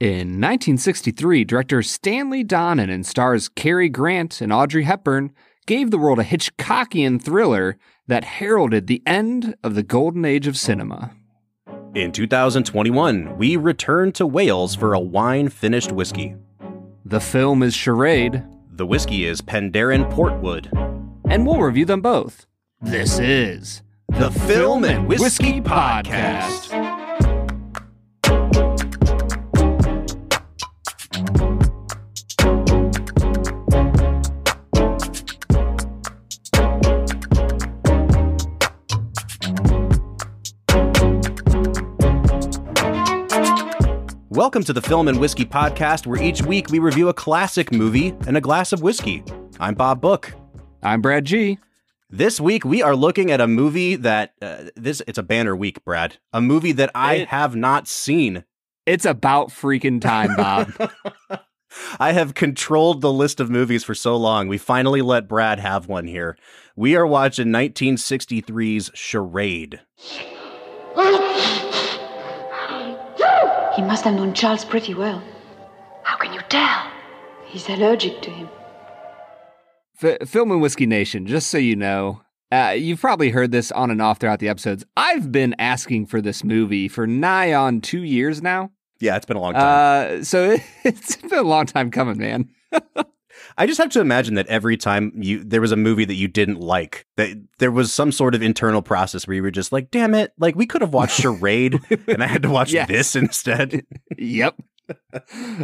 In 1963, director Stanley Donen and stars Cary Grant and Audrey Hepburn gave the world a Hitchcockian thriller that heralded the end of the golden age of cinema. In 2021, we return to Wales for a wine finished whiskey. The film is Charade, The whiskey is Penderyn Portwood. and we'll review them both. This is The Film and Whiskey Podcast. Welcome to the Film and Whiskey Podcast, where each week we review a classic movie and a glass of whiskey. I'm Bob Book. I'm Brad G. This week we are looking at a movie that uh, this it's a banner week, Brad. A movie that I It- have not seen. It's about freaking time, Bob. I have controlled the list of movies for so long. We finally let Brad have one here. We are watching 1963's Charade. He must have known Charles pretty well. How can you tell? He's allergic to him. F- Film and Whiskey Nation, just so you know, uh, you've probably heard this on and off throughout the episodes. I've been asking for this movie for nigh on two years now. Yeah, it's been a long time. Uh, so it, it's been a long time coming, man. I just have to imagine that every time you there was a movie that you didn't like, that there was some sort of internal process where you were just like, "Damn it! Like we could have watched Charade, and I had to watch Yes. this instead." yep.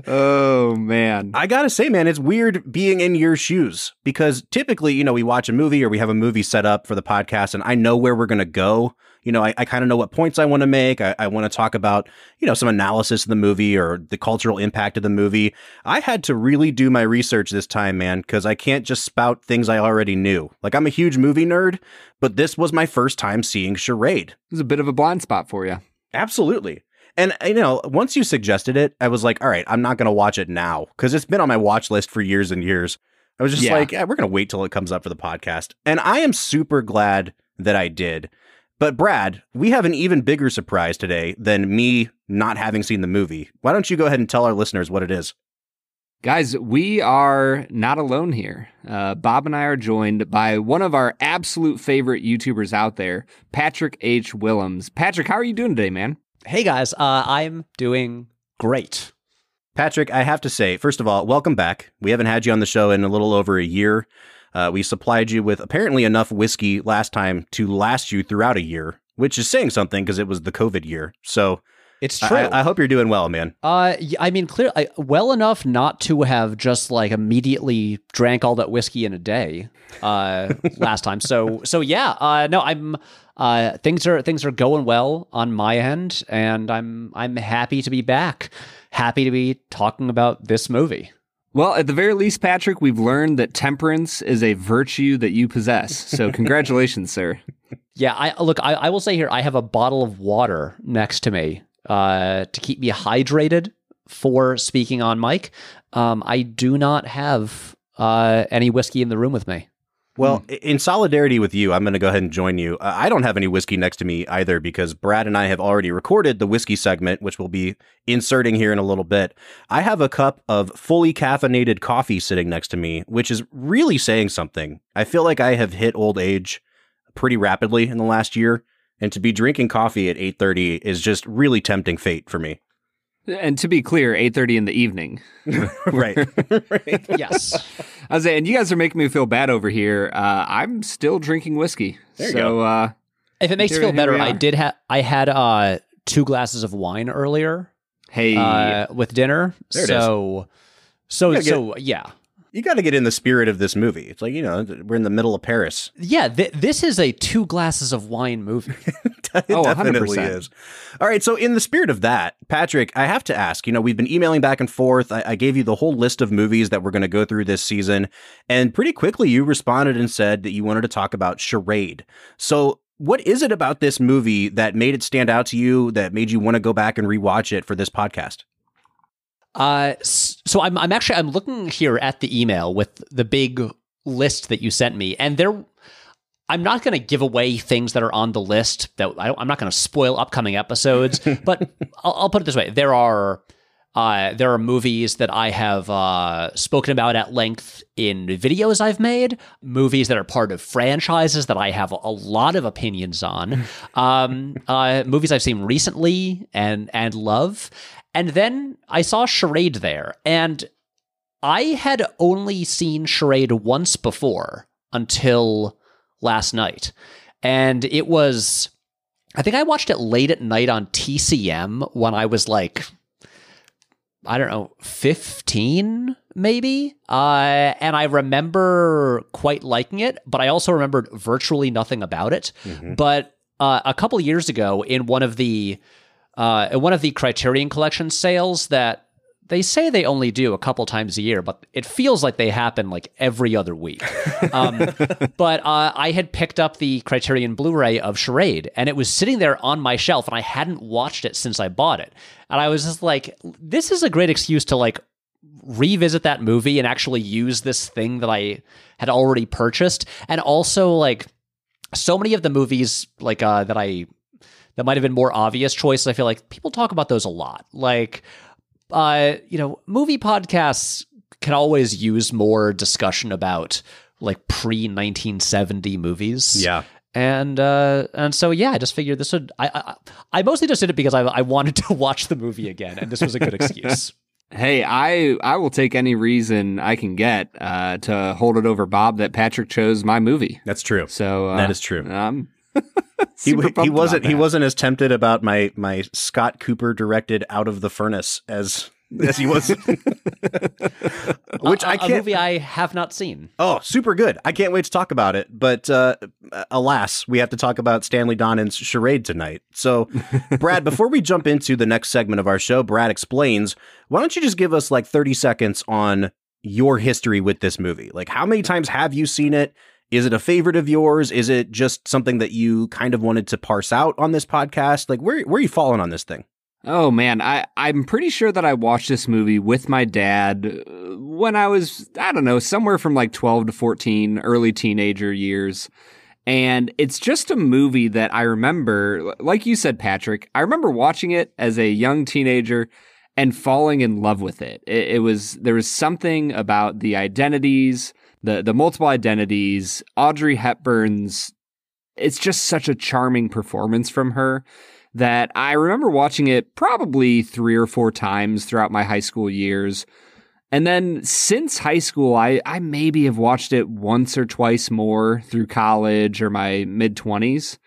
oh man. I gotta say, man, it's weird being in your shoes because typically, you know, we watch a movie or we have a movie set up for the podcast and I know where we're gonna go. You know, I, I kind of know what points I want to make. I, I want to talk about, you know, some analysis of the movie or the cultural impact of the movie. I had to really do my research this time, man, because I can't just spout things I already knew. Like, I'm a huge movie nerd, but this was my first time seeing Charade. This is a bit of a blind spot for you. Absolutely. And you know, once you suggested it, I was like, all right, I'm not going to watch it now because it's been on my watch list for years and years. I was just Yeah. like, yeah, we're going to wait till it comes up for the podcast. And I am super glad that I did. But Brad, we have an even bigger surprise today than me not having seen the movie. Why don't you go ahead and tell our listeners what it is? Guys, we are not alone here. Uh, Bob and I are joined by one of our absolute favorite YouTubers out there, Patrick H. Willems. Patrick, how are you doing today, man? Hey guys, uh, I'm doing great. Patrick, I have to say, first of all, welcome back. We haven't had you on the show in a little over a year. Uh, we supplied you with apparently enough whiskey last time to last you throughout a year, which is saying something because it was the COVID year. So It's true. I, I hope you're doing well, man. uh, I mean, clear, I, well enough not to have just like immediately drank all that whiskey in a day uh, last time. So, so yeah, uh, no, I'm. Uh, things are things are going well on my end, and I'm I'm happy to be back. Happy to be talking about this movie. Well, at the very least, Patrick, we've learned that temperance is a virtue that you possess. So, congratulations, sir. Yeah, I look. I, I will say here, I have a bottle of water next to me uh, to keep me hydrated for speaking on mic. Um, I do not have uh, any whiskey in the room with me. Well, i- in solidarity with you, I'm going to go ahead and join you. Uh, I don't have any whiskey next to me either because Brad and I have already recorded the whiskey segment, which we'll be inserting here in a little bit. I have a cup of fully caffeinated coffee sitting next to me, which is really saying something. I feel like I have hit old age pretty rapidly in the last year, and to be drinking coffee at 8:30 is just really tempting fate for me. And to be clear, 8.30 in the evening. right. right. Yes. I was saying, you guys are making me feel bad over here. Uh, I'm still drinking whiskey. There you so, go. Uh, if it makes you feel better, I did have. I had uh, two glasses of wine earlier hey, uh, with dinner. There it so, so, gotta get- so, yeah. You got to get in the spirit of this movie. It's like, you know, we're in the middle of Paris. Yeah, th- this is a two glasses of wine movie. it Oh, definitely 100%. is. All right. So, in the spirit of that, Patrick, I have to ask you know, we've been emailing back and forth. I, I gave you the whole list of movies that we're going to go through this season. And pretty quickly, you responded and said that you wanted to talk about Charade. So, what is it about this movie that made it stand out to you, that made you want to go back and rewatch it for this podcast? Uh, so I'm I'm actually I'm looking here at the email with the big list that you sent me, and there, I'm not going to give away things that are on the list. That I don't, I'm not going to spoil upcoming episodes, but I'll, I'll put it this way: there are Uh, there are movies that I have uh, spoken about at length in videos I've made, movies that are part of franchises that I have a lot of opinions on, um, uh, movies I've seen recently and and love. And then I saw Charade there, and I had only seen Charade once before until last night. And it was, I think I watched it late at night on TCM when I was like, I don't know, 15 maybe. Uh, and I remember quite liking it, but I also remembered virtually nothing about it. Mm-hmm. But uh, a couple years ago, in one of the uh, one of the Criterion Collection sales that they say they only do a couple times a year, but it feels like they happen like every other week. Um, but uh, I had picked up the Criterion Blu-ray of Charade, and it was sitting there on my shelf, and I hadn't watched it since I bought it. And I was just like, this is a great excuse to like revisit that movie and actually use this thing that I had already purchased, and also like so many of the movies like uh, that I that might have been more obvious choices. I feel like people talk about those a lot, like uh, you know, movie podcasts can always use more discussion about like pre 1970 movies. Yeah. And uh, and so yeah, I just figured this would. I, I I mostly just did it because I I wanted to watch the movie again, and this was a good excuse. Hey, I I will take any reason I can get uh, to hold it over Bob that Patrick chose my movie. That's true. So uh, that is true. Um, he, he wasn't he wasn't as tempted about my my Scott Cooper directed Out of the Furnace as as he was. Which a, I can't. A movie I have not seen. Oh, super good! I can't wait to talk about it. But uh, alas, we have to talk about Stanley Donen's charade tonight. So, Brad, before we jump into the next segment of our show, Brad explains. Why don't you just give us like thirty seconds on your history with this movie? Like, how many times have you seen it? Is it a favorite of yours? Is it just something that you kind of wanted to parse out on this podcast? Like, where where are you falling on this thing? Oh man, I I'm pretty sure that I watched this movie with my dad uh, when I was I don't know somewhere from like 12 to 14, early teenager years. And it's just a movie that I remember, like you said, Patrick. I remember watching it as a young teenager and falling in love with it. It, it was there was something about the identities, the the multiple identities. Audrey Hepburn's. It's just such a charming performance from her that I remember watching it probably three or four times throughout my high school years. And then since high school, I, I maybe have watched it once or twice more through college or my mid 20s.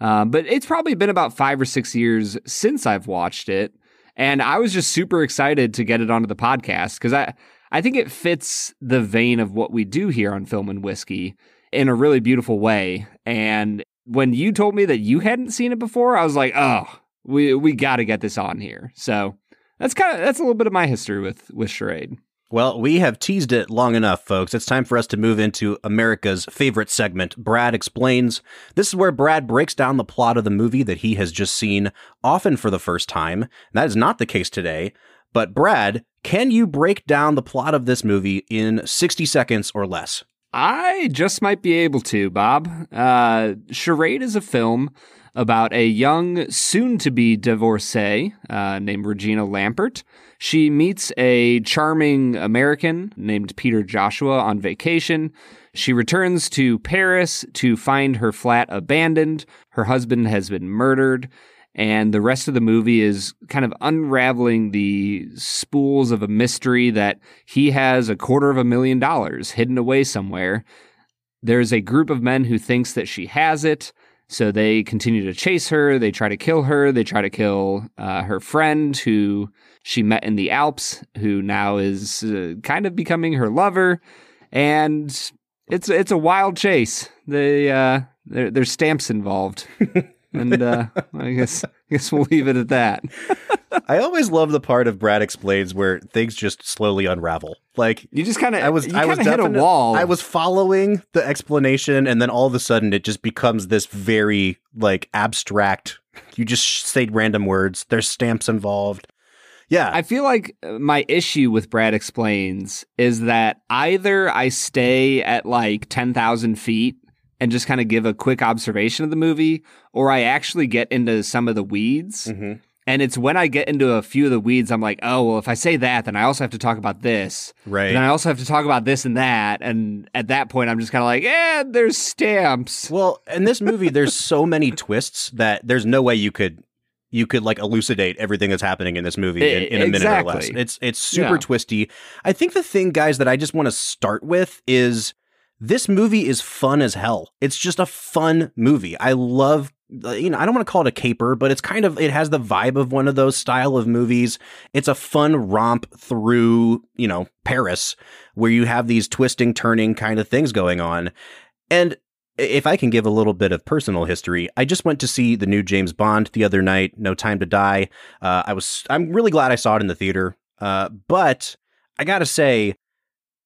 Um, but it's probably been about five or six years since I've watched it. And I was just super excited to get it onto the podcast because I, I think it fits the vein of what we do here on Film and Whiskey in a really beautiful way. And when you told me that you hadn't seen it before, I was like, oh, we we got to get this on here. So that's kind of that's a little bit of my history with with charade. Well, we have teased it long enough, folks. It's time for us to move into America's favorite segment, Brad Explains. This is where Brad breaks down the plot of the movie that he has just seen, often for the first time. That is not the case today. But, Brad, can you break down the plot of this movie in 60 seconds or less? I just might be able to, Bob. Uh, Charade is a film about a young, soon to be divorcee uh, named Regina Lampert. She meets a charming American named Peter Joshua on vacation. She returns to Paris to find her flat abandoned. Her husband has been murdered and the rest of the movie is kind of unraveling the spools of a mystery that he has a quarter of a million dollars hidden away somewhere. There's a group of men who thinks that she has it, so they continue to chase her. They try to kill her. They try to kill uh, her friend who she met in the Alps, who now is uh, kind of becoming her lover, and it's it's a wild chase. They uh, there, there's stamps involved. and uh, I guess I guess we'll leave it at that. I always love the part of Brad explains where things just slowly unravel. Like you just kind of I was I was hit a wall. I was following the explanation, and then all of a sudden it just becomes this very like abstract. You just say random words. There's stamps involved. Yeah. I feel like my issue with Brad Explains is that either I stay at like 10,000 feet and just kind of give a quick observation of the movie, or I actually get into some of the weeds. Mm-hmm. And it's when I get into a few of the weeds, I'm like, oh, well, if I say that, then I also have to talk about this. Right. And I also have to talk about this and that. And at that point, I'm just kind of like, eh, there's stamps. Well, in this movie, there's so many twists that there's no way you could you could like elucidate everything that's happening in this movie in, in a minute or less. It's it's super Yeah. twisty. I think the thing, guys, that I just want to start with is this movie is fun as hell. It's just a fun movie. I love you know, I don't want to call it a caper, but it's kind of it has the vibe of one of those style of movies. It's a fun romp through, you know, Paris where you have these twisting, turning kind of things going on. And if I can give a little bit of personal history, I just went to see the new James Bond the other night, No Time to Die. Uh, I was I'm really glad I saw it in the theater. Uh, but I gotta say,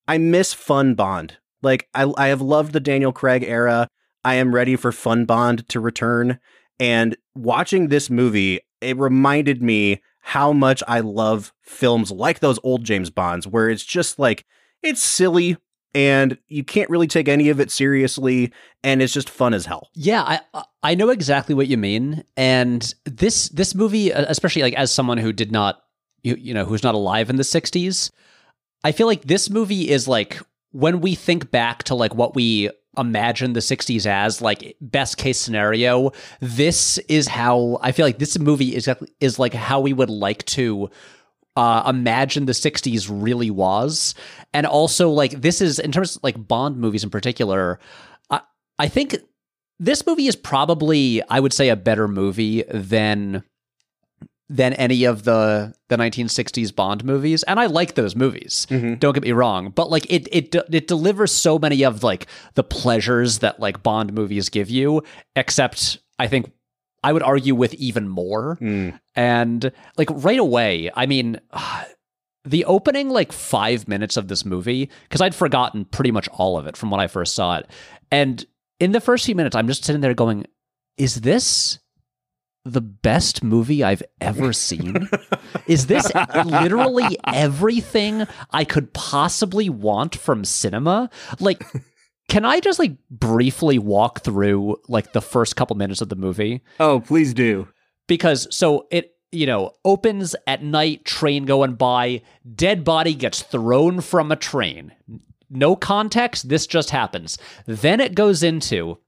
I miss fun Bond. Like I I have loved the Daniel Craig era. I am ready for fun Bond to return. And watching this movie, it reminded me how much I love films like those old James Bonds, where it's just like it's silly and you can't really take any of it seriously, and it's just fun as hell. Yeah, I I know exactly what you mean, and this this movie, uh, especially like as someone who did not, you, you know, who's not alive in the '60s, I feel like this movie is like when we think back to like what we imagine the 60s as like best case scenario this is how i feel like this movie is is like how we would like to uh, imagine the 60s really was. And also like this is in terms of like bond movies in particular i i think this movie is probably i would say a better movie than than any of the the 1960s Bond movies, and I like those movies. Mm-hmm. Don't get me wrong, but like it it it delivers so many of like the pleasures that like Bond movies give you, except I think I would argue with even more. Mm. And like right away, I mean. The opening like five minutes of this movie, because I'd forgotten pretty much all of it from when I first saw it. And in the first few minutes, I'm just sitting there going, is this the best movie I've ever seen? Is this literally everything I could possibly want from cinema? Like, can I just like briefly walk through like the first couple minutes of the movie? Oh, please do. Because so it, you know, opens at night, train going by, dead body gets thrown from a train. No context, this just happens. Then it goes into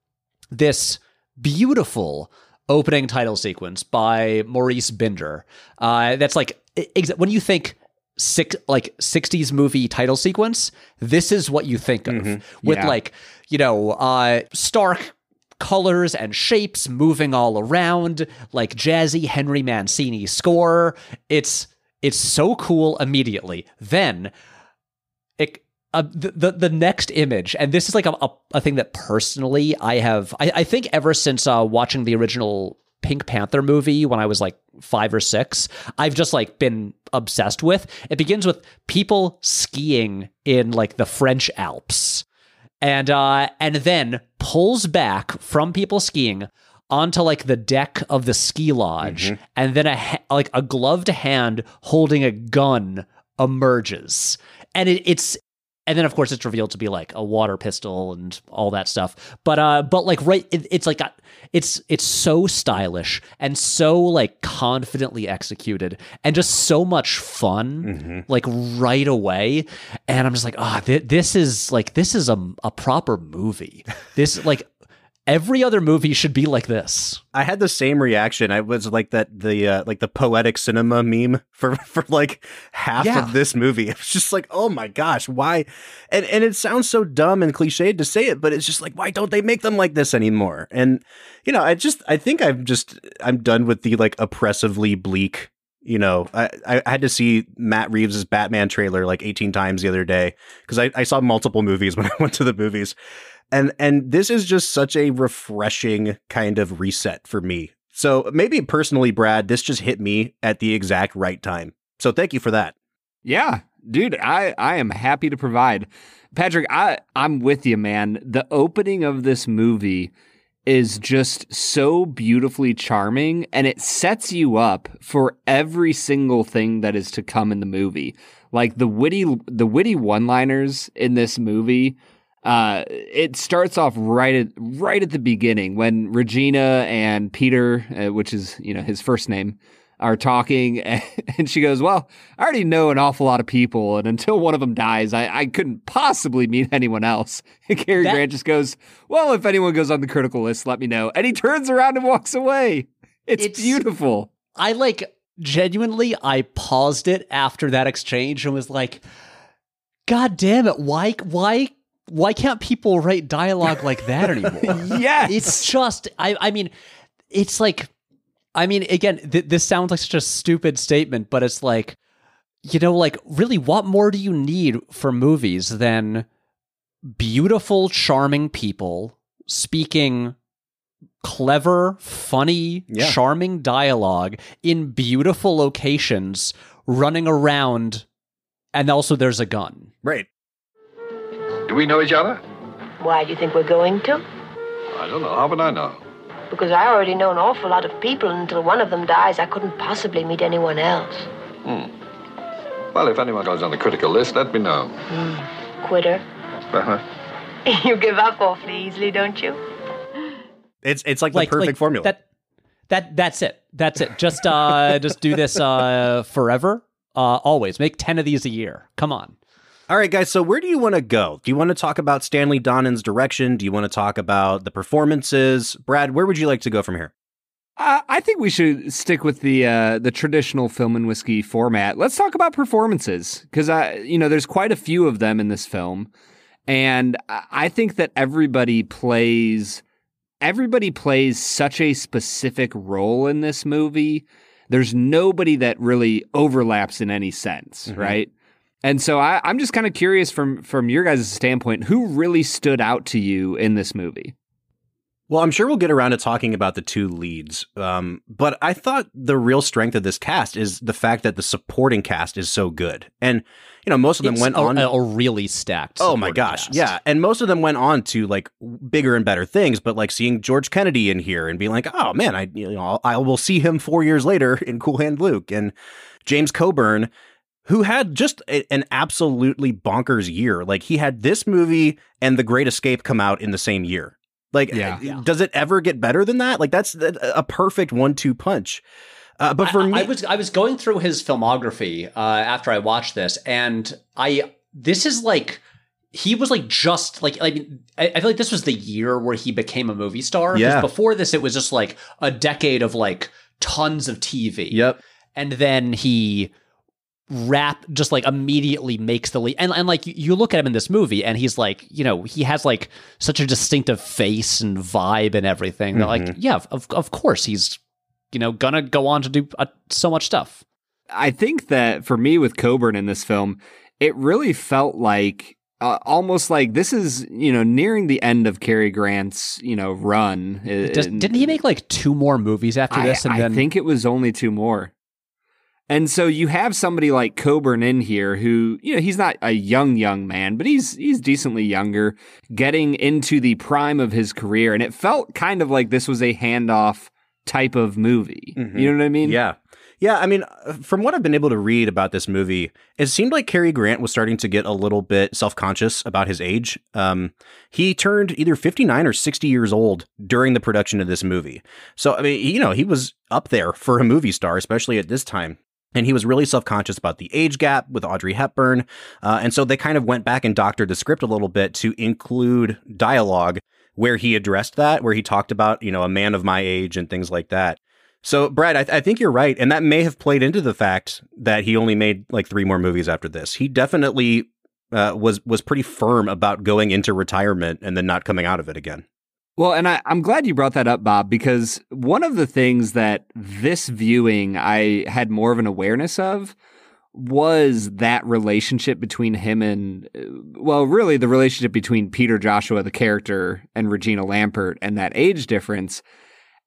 this beautiful opening title sequence by Maurice Binder. Uh, that's like ex- when you think six like 60s movie title sequence, this is what you think of with Yeah. like you know uh, stark colors and shapes moving all around, like jazzy Henry Mancini score. It's it's so cool immediately. Then uh, the, the the next image, and this is like a, a, a thing that personally I have. I, I think ever since uh, watching the original Pink Panther movie when I was like five or six, I've just like been obsessed with. It begins with people skiing in like the French Alps, and uh, and then pulls back from people skiing onto like the deck of the ski lodge, and then a ha- like a gloved hand holding a gun emerges, and it, it's and then of course it's revealed to be like a water pistol and all that stuff. But uh but like right it, it's like a, it's it's so stylish and so like confidently executed and just so much fun like right away. And i'm just like ah th- this is like this is a, a proper movie. This like every other movie should be like this I had the same reaction. I was like that the uh, like the poetic cinema meme for for like half Yeah. of this movie. It was just like, oh my gosh, why? And and it sounds so dumb and cliched to say it, but it's just like, why don't they make them like this anymore? And you know, I just I think I'm just I'm done with the like oppressively bleak. You know, I, I had to see Matt Reeves' Batman trailer like 18 times the other day because I, I saw multiple movies when I went to the movies and and this is just such a refreshing kind of reset for me. So maybe personally, Brad, this just hit me at the exact right time. So thank you for that. Yeah, dude, I I am happy to provide. Patrick, I I'm with you, man. The opening of this movie is just so beautifully charming and it sets you up for every single thing that is to come in the movie. Like the witty the witty one-liners in this movie uh, it starts off right at right at the beginning when Regina and Peter, uh, which is you know his first name, are talking, and she goes, "Well, I already know an awful lot of people, and until one of them dies, I, I couldn't possibly meet anyone else." And Cary That- Grant just goes, "Well, if anyone goes on the critical list, let me know." And he turns around and walks away. It's, It's- beautiful. I like genuinely I paused it after that exchange and was like, God damn it, why why why can't people write dialogue like that anymore? Yes, it's just I I mean, it's like I mean, again, th- this sounds like such a stupid statement, but it's like, you know, like really, what more do you need for movies than beautiful, charming people speaking clever, funny, Yeah. charming dialogue in beautiful locations, running around, and also there's a gun. Right. Do we know each other? Why do you think we're going to? I don't know. How would I know? Because I already know an awful lot of people, and until one of them dies, I couldn't possibly meet anyone else. Hmm. Well, if anyone goes on the critical list, let me know. Quitter. Uh-huh. you give up awfully easily, don't you? It's it's like, the perfect formula. That that that's it. That's it. Just uh just do this uh forever. Uh always. Make 10 of these a year. Come on. All right, guys. So where do you want to go? Do you want to talk about Stanley Donen's direction? Do you want to talk about the performances? Brad, where would you like to go from here? Uh, I think we should stick with the uh, the traditional film and whiskey format. Let's talk about performances because I, you know, there's quite a few of them in this film, and I I think that everybody plays everybody plays such a specific role in this movie. There's nobody that really overlaps in any sense, right? And so I, I'm just kind of curious from from your guys' standpoint, who really stood out to you in this movie? Well, I'm sure we'll get around to talking about the two leads. Um, but I thought the real strength of this cast is the fact that the supporting cast is so good. And, you know, most of them It's went a, on. a really stacked. Oh my gosh. cast. Yeah. And most of them went on to like bigger and better things, but like seeing George Kennedy in here and being like, oh man, I, you know, I will see him four years later in Cool Hand Luke and James Coburn, who had just a, an absolutely bonkers year. Like he had this movie and The Great Escape come out in the same year. Like, Yeah. uh, does it ever get better than that? Like that's a a perfect one-two punch. Uh, but for I, me, I was I was going through his filmography uh, after I watched this, and I this is like he was like just like I mean I, I feel like this was the year where he became a movie star. Yeah. Before this, it was just like a decade of like tons of TV. yep. And then he rap just like immediately makes the lead and, and like you- look at him in this movie and he's like you know he has like such a distinctive face and vibe and everything that like yeah of, of course he's you know gonna go on to do uh, so much stuff I think that for me with Coburn in this film, it really felt like uh, almost like this is you know nearing the end of Cary Grant's you know run. Does, didn't he make like two more movies after I, this and I then think it was only two more. And so you have somebody like Coburn in here who, you know, he's not a young young man, but he's he's decently younger, getting into the prime of his career and it felt kind of like this was a handoff type of movie. Mhm. You know what I mean? Yeah. Yeah, I mean, uh, from what I've been able to read about this movie, it seemed like Cary Grant was starting to get a little bit self conscious about his age. Um, he turned either 59 or 60 years old during the production of this movie. So, I mean, you know, he was up there for a movie star, especially at this time. And he was really self conscious about the age gap with Audrey Hepburn. Uh, and so they kind of went back and doctored the script a little bit to include dialogue where he addressed that, where he talked about, you know, a man of my age and things like that. So, Brad, I, I think you're right, and that may have played into the fact that he only made like three more movies after this. He definitely uh, was was pretty firm about going into retirement and then not coming out of it again. Well, and I, I'm glad you brought that up, Bob, because one of the things that this viewing I had more of an awareness of was that relationship between him and, uh, well, really the relationship between Peter Joshua, the character, and Regina Lampert, and that age difference.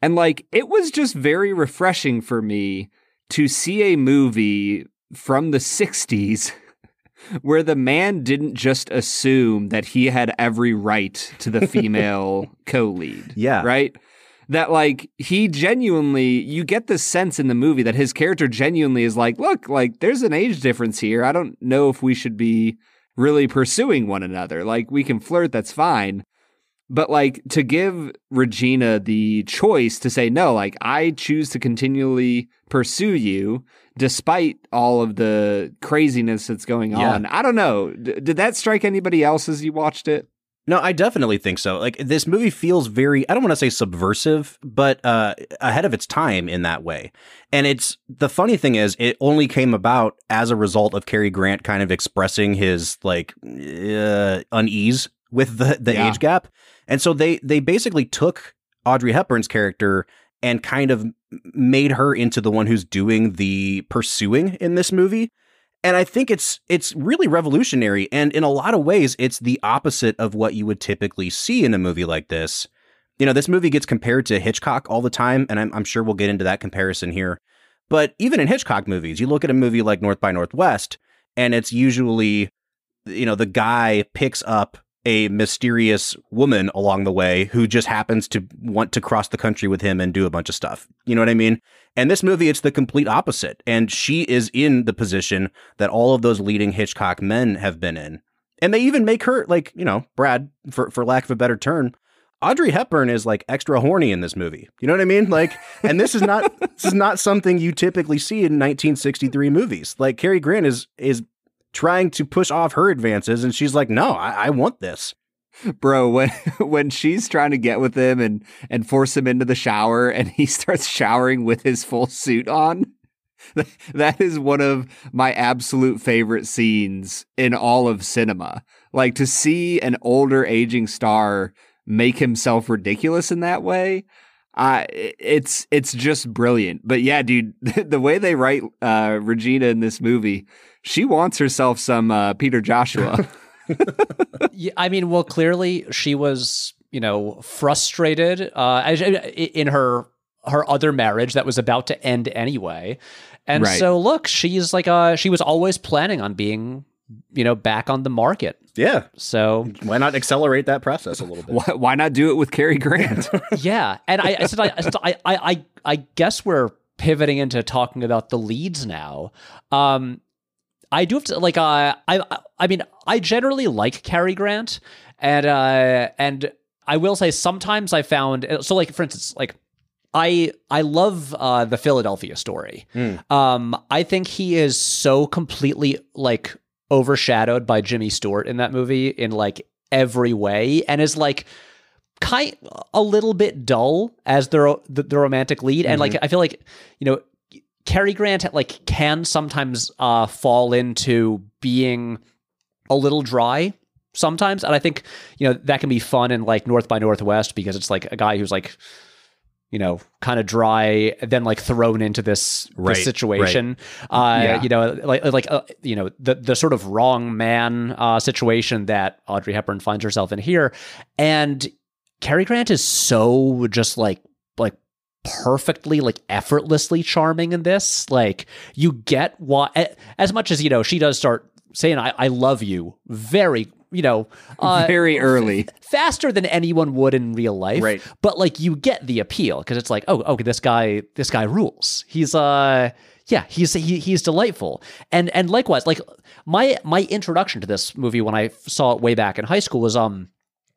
And like, it was just very refreshing for me to see a movie from the 60s where the man didn't just assume that he had every right to the female co-lead. Yeah. Right? That like he genuinely you get the sense in the movie that his character genuinely is like, look, like there's an age difference here. I don't know if we should be really pursuing one another. Like we can flirt, that's fine. But like to give Regina the choice to say no, like I choose to continually pursue you despite all of the craziness that's going Yeah. on. I don't know. D- did that strike anybody else as you watched it? No, I definitely think so. Like this movie feels very I don't want to say subversive, but uh ahead of its time in that way. And it's the funny thing is it only came about as a result of Cary Grant kind of expressing his like uh, unease with the the Yeah. age gap. And so they they basically took Audrey Hepburn's character and kind of made her into the one who's doing the pursuing in this movie. And I think it's it's really revolutionary and in a lot of ways it's the opposite of what you would typically see in a movie like this. You know, this movie gets compared to Hitchcock all the time and I'm, I'm sure we'll get into that comparison here. But even in Hitchcock movies, you look at a movie like North by Northwest and it's usually you know, the guy picks up a mysterious woman along the way who just happens to want to cross the country with him and do a bunch of stuff. You know what I mean? And this movie, it's the complete opposite. And she is in the position that all of those leading Hitchcock men have been in. And they even make her like, you know, Brad, for, for lack of a better term, Audrey Hepburn is like extra horny in this movie. You know what I mean? Like, and this is not this is not something you typically see in 1963 movies. Like Cary Grant is is trying to push off her advances, and she's like, "No, I, I want this." Bro, when when she's trying to get with him and and force him into the shower and he starts showering with his full suit on. That is one of my absolute favorite scenes in all of cinema. Like to see an older aging star make himself ridiculous in that way. Uh, it's it's just brilliant. But yeah, dude, the way they write uh, Regina in this movie, she wants herself some uh, Peter Joshua. Yeah, I mean, well, clearly she was, you know, frustrated uh, in her her other marriage that was about to end anyway, and Right. so look, she's like, uh, she was always planning on being, you know, back on the market. Yeah, So why not accelerate that process a little bit? why, why not do it with Cary Grant? yeah, and I, I said, I, I, said, I, I, I, I guess we're pivoting into talking about the leads now. Um, I do have to like, uh, I, I mean, I generally like Cary Grant, and uh, and I will say sometimes I found so like for instance, like. I I love uh, the Philadelphia story. Um, I think he is so completely like overshadowed by Jimmy Stewart in that movie in like every way, and is like kind a little bit dull as the the, the romantic lead, and like I feel like you know Cary Grant like can sometimes uh, fall into being a little dry sometimes, and I think you know that can be fun in like North by Northwest because it's like a guy who's like you know, kind of dry, then like thrown into this, this Right, situation. Uh, Yeah. You know, like like uh, you know the the sort of wrong man uh, situation that Audrey Hepburn finds herself in here, and Cary Grant is so just like perfectly like effortlessly charming in this. Like you get why as much as you know she does start saying I, I love you very you know uh, Very early. faster than anyone would in real life. Right. But like you get the appeal because it's like, oh, okay, this guy, this guy rules. He's uh yeah, he's he, he's delightful. And and likewise, like my my introduction to this movie when I saw it way back in high school was um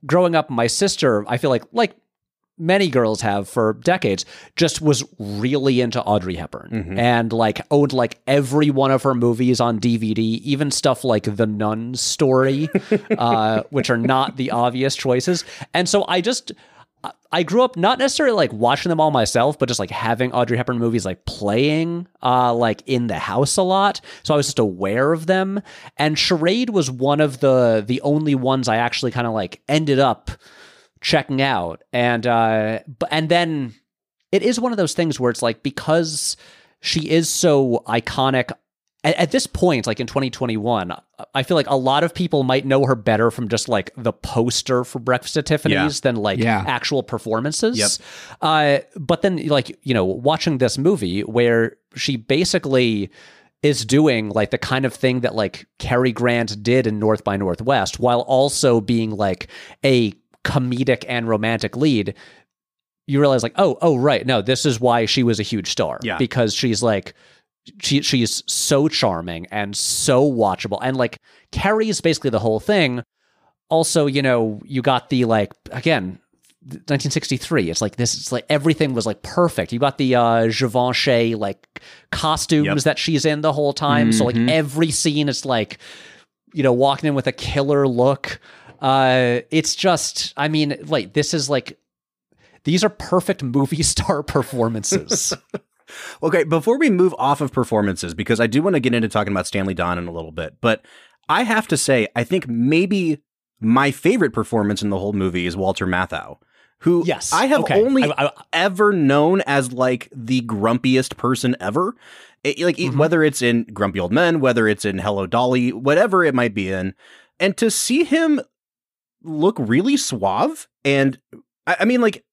growing up, my sister, I feel like like many girls have for decades, just was really into Audrey Hepburn and like owned like every one of her movies on DVD, even stuff like The Nun story, uh, which are not the obvious choices. And so I just. I- I grew up not necessarily like watching them all myself, but just like having Audrey Hepburn movies like playing uh like in the house a lot. So I was just aware of them. And Charade was one of the the only ones I actually kind of like ended up checking out and uh but and then it is one of those things where it's like because she is so iconic at, this point like in 2021 i feel like a lot of people might know her better from just like the poster for breakfast at tiffany's than like Yeah. actual performances Yep. uh but then like you know watching this movie where she basically is doing like the kind of thing that like Cary Grant did in North by Northwest while also being like a comedic and romantic lead you realize like oh oh right no this is why she was a huge star Yeah. because she's like she she's so charming and so watchable and like carries basically the whole thing also, you know, you got the like again. 1963. It's like this. It's like everything was like perfect. You got the uh, Givenchy like costumes Yep. that she's in the whole time. So like every scene it's like, you know, walking in with a killer look. Uh, it's just, I mean, like this is like, these are perfect movie star performances. Okay, before we move off of performances, because I do want to get into talking about Stanley Donen in a little bit, but I have to say, I think maybe my favorite performance in the whole movie is Walter Matthau, who Yes, I have okay. only I- I- ever known as like the grumpiest person ever. It- like Mm-hmm. whether it's in Grumpy Old Men, whether it's in Hello Dolly, whatever it might be in, and to see him look really suave and I, I mean like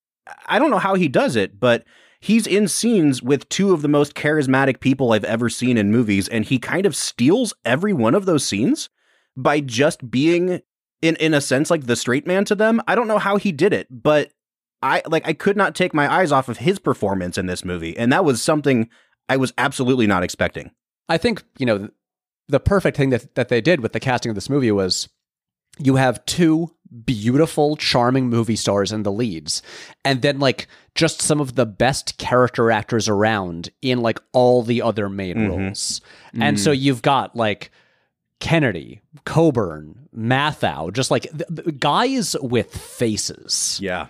I don't know how he does it, but he's in scenes with two of the most charismatic people I've ever seen in movies, and he kind of steals every one of those scenes by just being in in a sense like the straight man to them. I don't know how he did it, but I like I could not take my eyes off of his performance in this movie, and that was something I was absolutely not expecting. I think, you know, the perfect thing that, that they did with the casting of this movie was you have two beautiful, charming movie stars in the leads, and then like just some of the best character actors around in like all the other main Mhm. roles. And so you've got like Kennedy, Coburn, Matthau, just like guys with faces Yeah.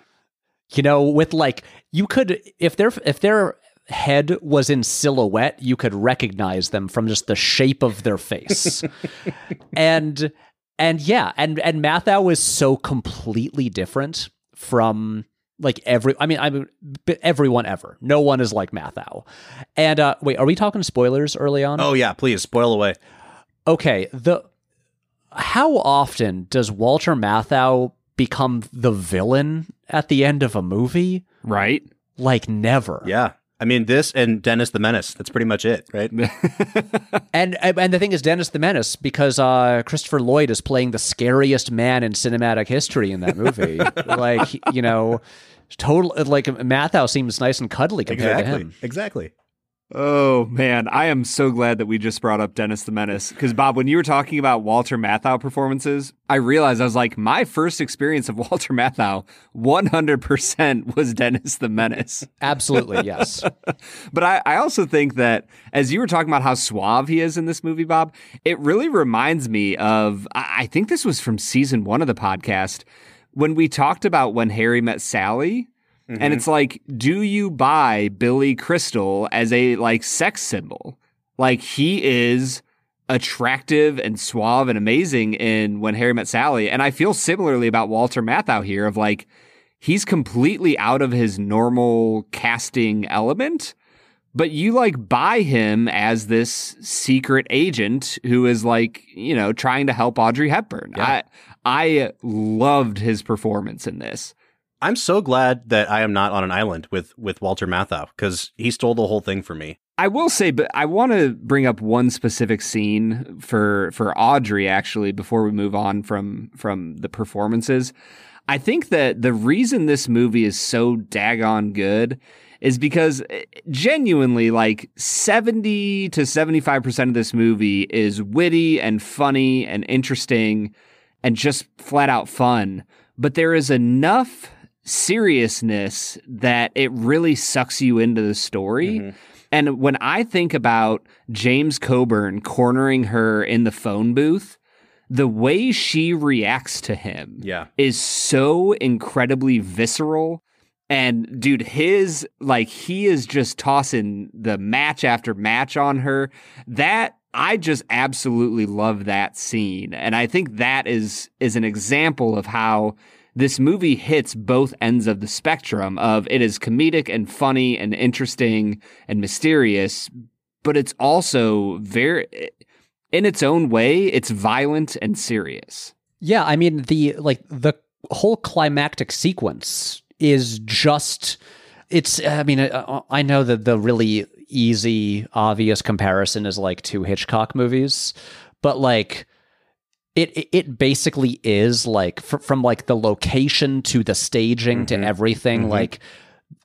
you know with like you could if their if their head was in silhouette you could recognize them from just the shape of their face and and yeah and and Matthau is so completely different from like every I mean I mean everyone ever no one is like Matthau and uh wait are we talking spoilers early on Oh yeah, please spoil away. okay the how often does Walter Matthau become the villain at the end of a movie Right? like never. Yeah. I mean this and Dennis the Menace. That's pretty much it, right? And and the thing is Dennis the Menace because uh, Christopher Lloyd is playing the scariest man in cinematic history in that movie. like you know, total like Matthau seems nice and cuddly compared to him. Exactly. Oh man, I am so glad that we just brought up Dennis the Menace because Bob, when you were talking about Walter Matthau performances, I realized I was like, my first experience of Walter Matthau, one hundred percent was Dennis the Menace. Absolutely, yes. But I, I also think that as you were talking about how suave he is in this movie, Bob, it really reminds me of I, I think this was from season one of the podcast when we talked about when Harry met Sally. And mm-hmm. it's like, do you buy Billy Crystal as a like sex symbol? Like he is attractive and suave and amazing in When Harry Met Sally. And I feel similarly about Walter Matthau here of like he's completely out of his normal casting element, but you like buy him as this secret agent who is like, you know, trying to help Audrey Hepburn. I I loved his performance in this. I'm so glad that I am not on an island with with Walter Matthau because he stole the whole thing for me. I will say, but I want to bring up one specific scene for for Audrey actually before we move on from from the performances. I think that the reason this movie is so daggone good is because eh, genuinely like 70 to 75% of this movie is witty and funny and interesting and just flat out fun. But there is enough seriousness that it really sucks you into the story. Mm-hmm. And when I think about James Coburn cornering her in the phone booth, the way she reacts to him Yeah. is so incredibly visceral. And dude, his like he is just tossing the match after match on her. That I just absolutely love that scene. And I think that is is an example of how this movie hits both ends of the spectrum of it is comedic and funny and interesting and mysterious, but it's also very in its own way, it's violent and serious. Yeah, I mean the like the whole climactic sequence is just it's I mean I, know that the really easy obvious comparison is like two Hitchcock movies, but like it it- basically is like fr- from like the location to the staging to everything like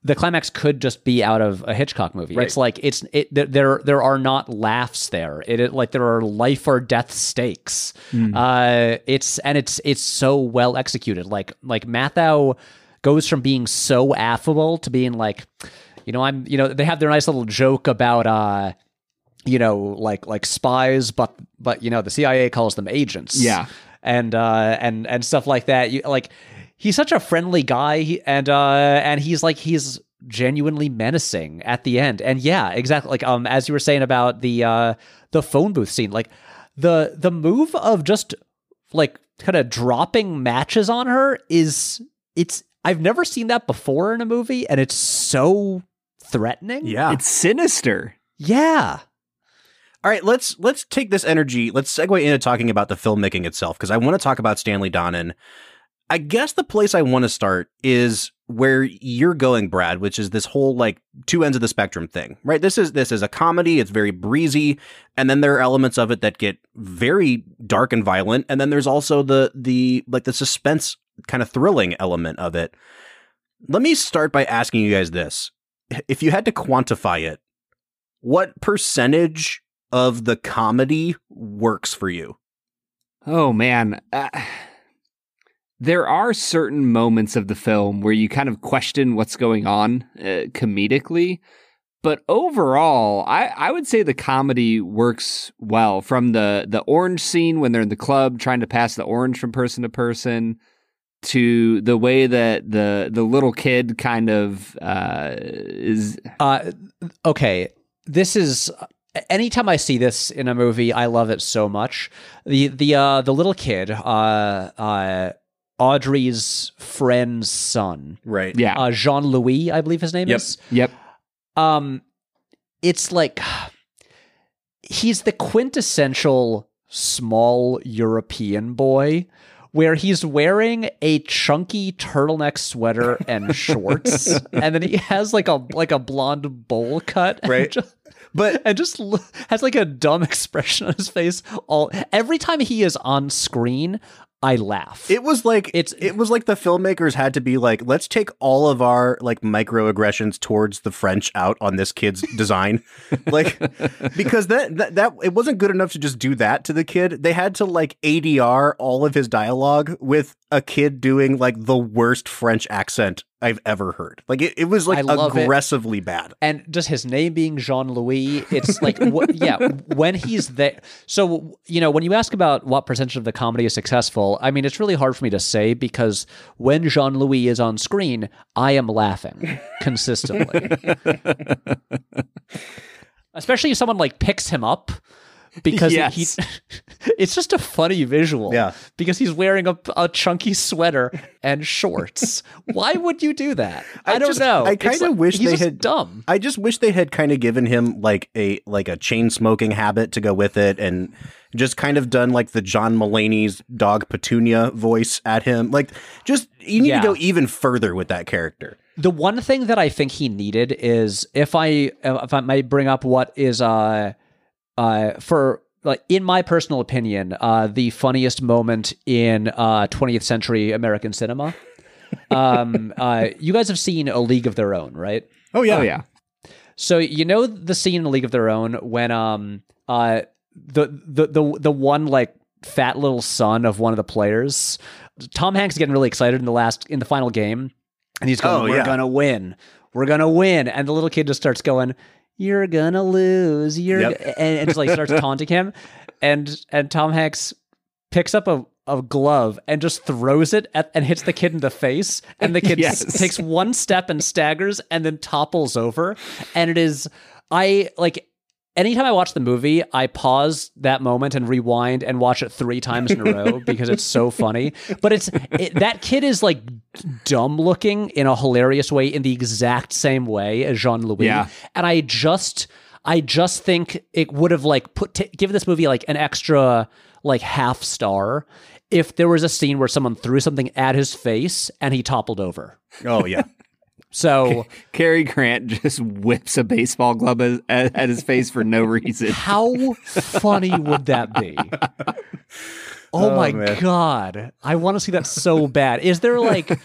the climax could just be out of a Hitchcock movie. Right. It's like it's it there- there there are not laughs there. It, it like there are life or death stakes. Uh, it's and it's it's so well executed. Like like Matthau goes from being so affable to being like, you know, I'm you know they have their nice little joke about uh you know like like spies but but you know the CIA calls them agents Yeah. and uh and and stuff like that you like he's such a friendly guy he- and uh and he's like he's genuinely menacing at the end and yeah exactly like um as you were saying about the uh the phone booth scene like the the move of just like kind of dropping matches on her is it's I've never seen that before in a movie and it's so threatening Yeah. It's sinister. yeah All right, let's let's take this energy. Let's segue into talking about the filmmaking itself because I want to talk about Stanley Donen. I guess the place I want to start is where you're going, Brad, which is this whole like two ends of the spectrum thing, right? This is this is a comedy. It's very breezy, and then there are elements of it that get very dark and violent, and then there's also the the like the suspense kind of thrilling element of it. Let me start by asking you guys this: if you had to quantify it, what percentage of the comedy works for you? Oh man. Uh, there are certain moments of the film where you kind of question what's going on uh, comedically, but overall, I, I would say the comedy works well. From the the orange scene when they're in the club trying to pass the orange from person to person, to the way that the the little kid kind of uh, is. Uh, okay, this is. Anytime I see this in a movie, I love it so much. The the uh, the little kid, uh, uh, Audrey's friend's son, Right. Yeah. uh, Jean Louis, I believe his name Yep. is. yep. Um, it's like he's the quintessential small European boy. Where he's wearing a chunky turtleneck sweater and shorts, and then he has like a like a blonde bowl cut, Right. just- But and just l- has like a dumb expression on his face. All every time he is on screen, I laugh. it was like It's- it was like the filmmakers had to be like, let's take all of our like microaggressions towards the French out on this kid's design, like because that, that that it wasn't good enough to just do that to the kid. They had to like ADR all of his dialogue with a kid doing like the worst French accent I've ever heard. Like it, it was like love it. aggressively bad. and just his name being Jean Louis, it's like, wh- yeah, when he's there. So, you know, when you ask about what percentage of the comedy is successful, I mean, it's really hard for me to say because when Jean Louis is on screen, I am laughing consistently. Especially if someone like picks him up because Yes. he, it's just a funny visual. Yeah. Because he's wearing a, a chunky sweater and shorts. Why would you do that? I, I don't just- know. I kinda like- wish they had- dumb. I just wish they had kind of given him like a like a chain smoking habit to go with it and just kind of done like the John Mulaney's dog Petunia voice at him. Like just you need Yeah. to go even further with that character. The one thing that I think he needed is if I if I might bring up what is uh uh for like in my personal opinion uh the funniest moment in uh 20th century American cinema. um uh you guys have seen A League of Their Own, right? Oh Oh yeah. So you know the scene in A League of Their Own when um uh the the the the one like fat little son of one of the players, Tom Hanks is getting really excited in the last in the final game, and he's going, Oh, "We're yeah. gonna win, we're gonna win," and the little kid just starts going, "You're gonna lose," you're Yep. and, and just like starts taunting him, and and Tom Hanks picks up a a glove and just throws it at, and hits the kid in the face and the kid Yes. takes one step and staggers and then topples over and it is i like anytime i watch the movie i pause that moment and rewind and watch it three times in a row because it's so funny but it's it, that kid is like dumb looking in a hilarious way in the exact same way as jean-louis Yeah. and i just i just think it would have like put t- give this movie like an extra like half star if there was a scene where someone threw something at his face and he toppled over Oh yeah. So Cary Grant just whips a baseball glove at, at at his face for no reason. How funny would that be? Oh, Oh, my man. god. I want to see that so bad. Is there like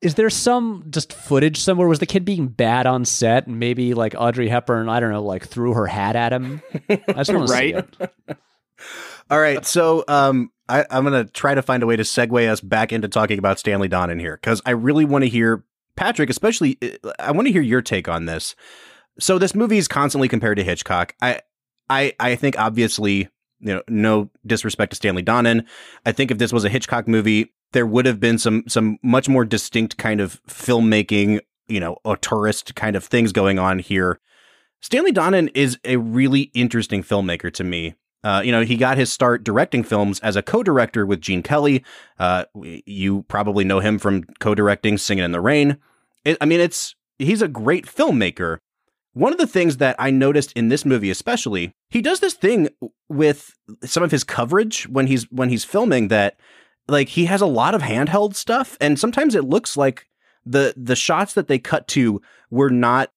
is there some just footage somewhere? Was the kid being bad on set, and maybe like Audrey Hepburn, I don't know, like threw her hat at him? I just want to see Right. it. All right, so um, I, I'm gonna try to find a way to segue us back into talking about Stanley Donen here because I really want to hear Patrick, especially. uh, I want to hear your take on this. So this movie is constantly compared to Hitchcock. I, I, I think obviously, you know, no disrespect to Stanley Donen. I think if this was a Hitchcock movie, there would have been some some much more distinct kind of filmmaking, you know, auteurist kind of things going on here. Stanley Donen is a really interesting filmmaker to me. Uh, you know, he got his start directing films as a co-director with Gene Kelly. Uh, you probably know him from co-directing Singing in the Rain. It, I mean, it's he's a great filmmaker. One of the things that I noticed in this movie, especially, he does this thing with some of his coverage when he's when he's filming that, like, he has a lot of handheld stuff, and sometimes it looks like the the shots that they cut to were not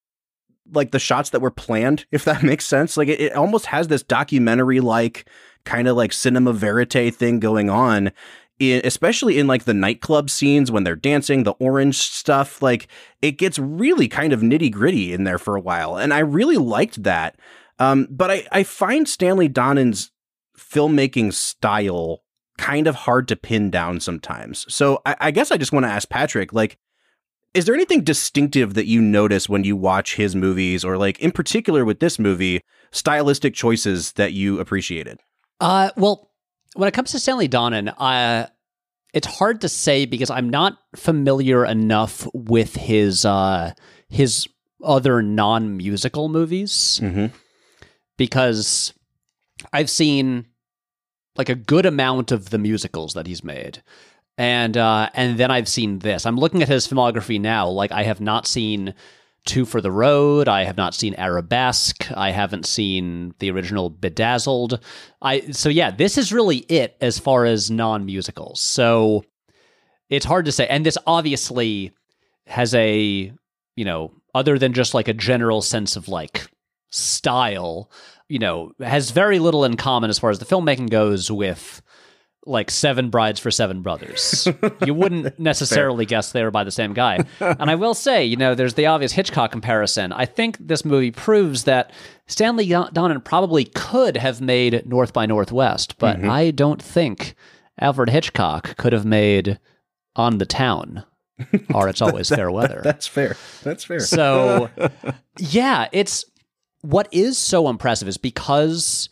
like the shots that were planned, if that makes sense. Like it, it almost has this documentary like kind of like cinema verite thing going on. I- especially in like the nightclub scenes when they're dancing, the orange stuff, like it gets really kind of nitty gritty in there for a while. And I really liked that. Um, but I, I find Stanley Donen's filmmaking style kind of hard to pin down sometimes. So I, I guess I just want to ask Patrick, like, is there anything distinctive that you notice when you watch his movies or like in particular with this movie stylistic choices that you appreciated Uh, well, when it comes to Stanley Donen, uh, it's hard to say because I'm not familiar enough with his uh, his other non musical movies mm-hmm. because I've seen like a good amount of the musicals that he's made. And uh and then I've seen this. I'm looking at his filmography now. Like I have not seen Two for the Road, I have not seen Arabesque, I haven't seen the original Bedazzled. I so yeah, this is really it as far as non-musicals. So it's hard to say. And this obviously has a, you know, other than just like a general sense of like style, you know, has very little in common as far as the filmmaking goes with like Seven Brides for Seven Brothers. you wouldn't necessarily guess they were by the same guy. and I will say, you know, there's the obvious Hitchcock comparison. I think this movie proves that Stanley Donen probably could have made North by Northwest, but mm-hmm. I don't think Alfred Hitchcock could have made On the Town or It's Always Fair Weather. that's fair that's fair So, yeah, it's what is so impressive is because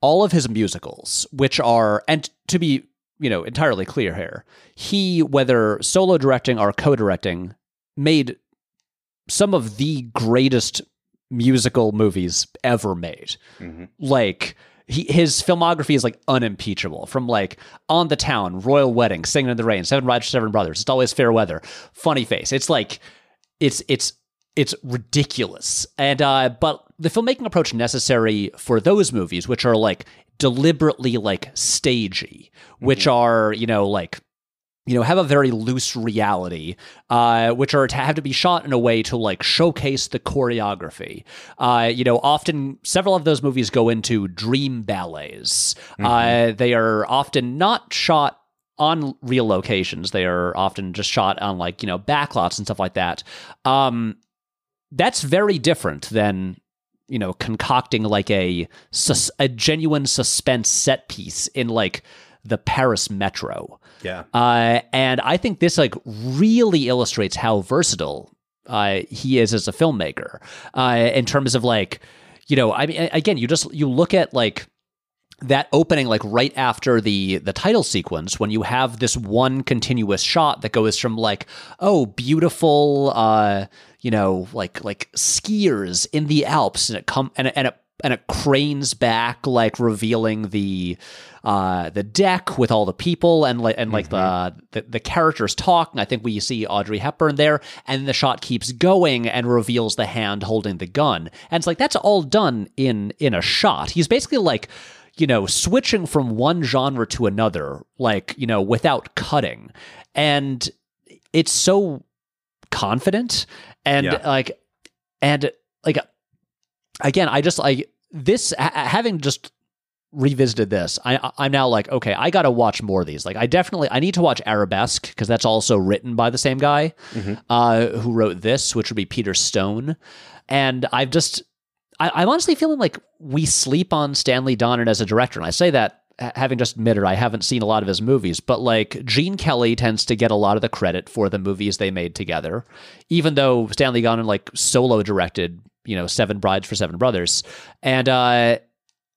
all of his musicals, which are, and to be, you know, entirely clear here, he, whether solo directing or co directing, made some of the greatest musical movies ever made. Like, he, his filmography is like unimpeachable from like On the Town, Royal Wedding, Singing in the Rain, Seven Brides, Seven Brothers, It's Always Fair Weather, Funny Face. It's like, it's, it's, it's ridiculous. And, uh, but the filmmaking approach necessary for those movies, which are like deliberately like stagey, which are, you know, like, you know, have a very loose reality, uh, which are to have to be shot in a way to like showcase the choreography. Uh, you know, often several of those movies go into dream ballets. Uh, they are often not shot on real locations. They are often just shot on like you know backlots and stuff like that. Um, that's very different than you know concocting like a sus- a genuine suspense set piece in like the Paris metro. yeah Uh, and I think this like really illustrates how versatile uh, he is as a filmmaker. Uh, in terms of like, you know, I mean, again, you just you look at like that opening like right after the the title sequence when you have this one continuous shot that goes from like oh beautiful uh you know like like skiers in the alps and it come and and it and it cranes back like revealing the uh the deck with all the people and like and like the, the the characters talking i think we see audrey hepburn there and the shot keeps going and reveals the hand holding the gun. And it's like that's all done in in a shot. He's basically like you know, switching from one genre to another, like, you know, without cutting. And it's so confident and Yeah. like, and like, again, I just like this, ha- having just revisited this, I I'm now like, okay, I got to watch more of these. Like, I definitely I need to watch Arabesque because that's also written by the same guy uh, who wrote this, which would be Peter Stone. And I've just I, I'm honestly feeling like we sleep on Stanley Donen as a director, and I say that ha- having just admitted I haven't seen a lot of his movies, but like Gene Kelly tends to get a lot of the credit for the movies they made together, even though Stanley Donen like solo directed, you know, Seven Brides for Seven Brothers, and uh,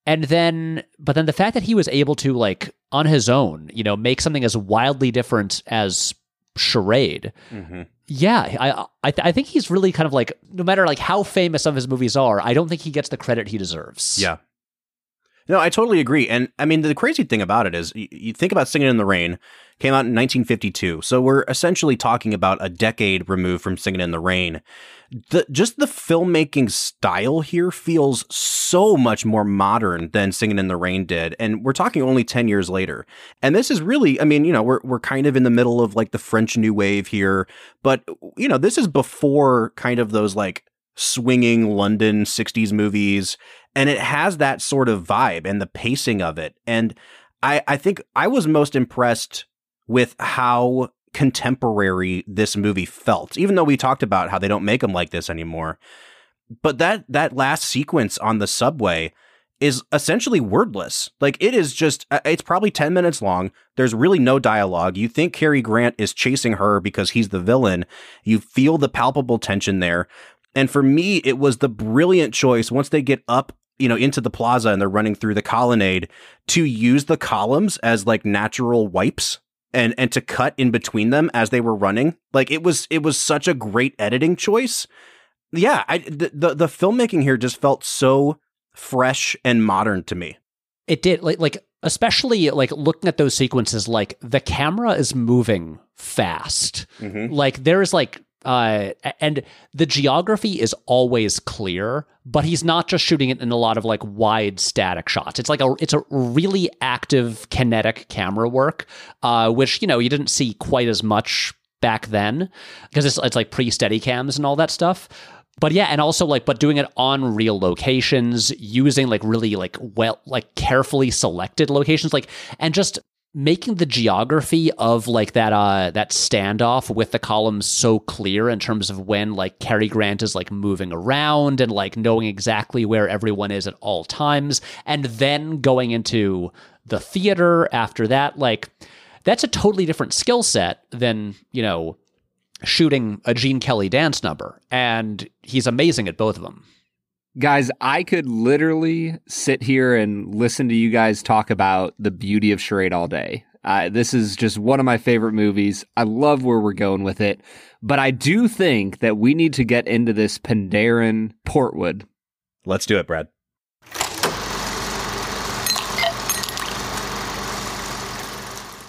and then but then the fact that he was able to like on his own, you know, make something as wildly different as Charade. Yeah, I I, th- I think he's really kind of like no matter like how famous some of his movies are, I don't think he gets the credit he deserves. Yeah. No, I totally agree. And I mean, the crazy thing about it is you, you think about Singing in the Rain, came out in 1952. So we're essentially talking about a decade removed from Singing in the Rain. The, just the filmmaking style here feels so much more modern than Singing in the Rain did. And we're talking only 10 years later. And this is really, I mean, you know, we're, we're kind of in the middle of like the French New Wave here. But, you know, this is before kind of those like swinging London 60s movies and it has that sort of vibe and the pacing of it. And I, I think I was most impressed with how contemporary this movie felt, even though we talked about how they don't make them like this anymore. But that that last sequence on the subway is essentially wordless. Like it is just uh, it's probably 10 minutes long. There's really no dialogue. You think Cary Grant is chasing her because he's the villain. You feel the palpable tension there. And for me, it was the brilliant choice once they get up, you know, into the plaza and they're running through the colonnade to use the columns as like natural wipes and and to cut in between them as they were running. Like it was it was such a great editing choice. Yeah, I the the, the filmmaking here just felt so fresh and modern to me. It did like like especially like looking at those sequences like the camera is moving fast. Mm-hmm. Like there is like uh and the geography is always clear but he's not just shooting it in a lot of like wide static shots. It's like a it's a really active kinetic camera work uh which you know you didn't see quite as much back then because it's it's like pre-Steadicams and all that stuff. But yeah and also like but doing it on real locations using like really like well like carefully selected locations like and just making the geography of like that uh that standoff with the columns so clear in terms of when like Cary Grant is like moving around and like knowing exactly where everyone is at all times and then going into the theater after that like that's a totally different skill set than you know shooting a Gene Kelly dance number and he's amazing at both of them Guys, I could literally sit here and listen to you guys talk about the beauty of charade all day. Uh, this is just one of my favorite movies. I love where we're going with it, but I do think that we need to get into this Penderyn Portwood. Let's do it, Brad.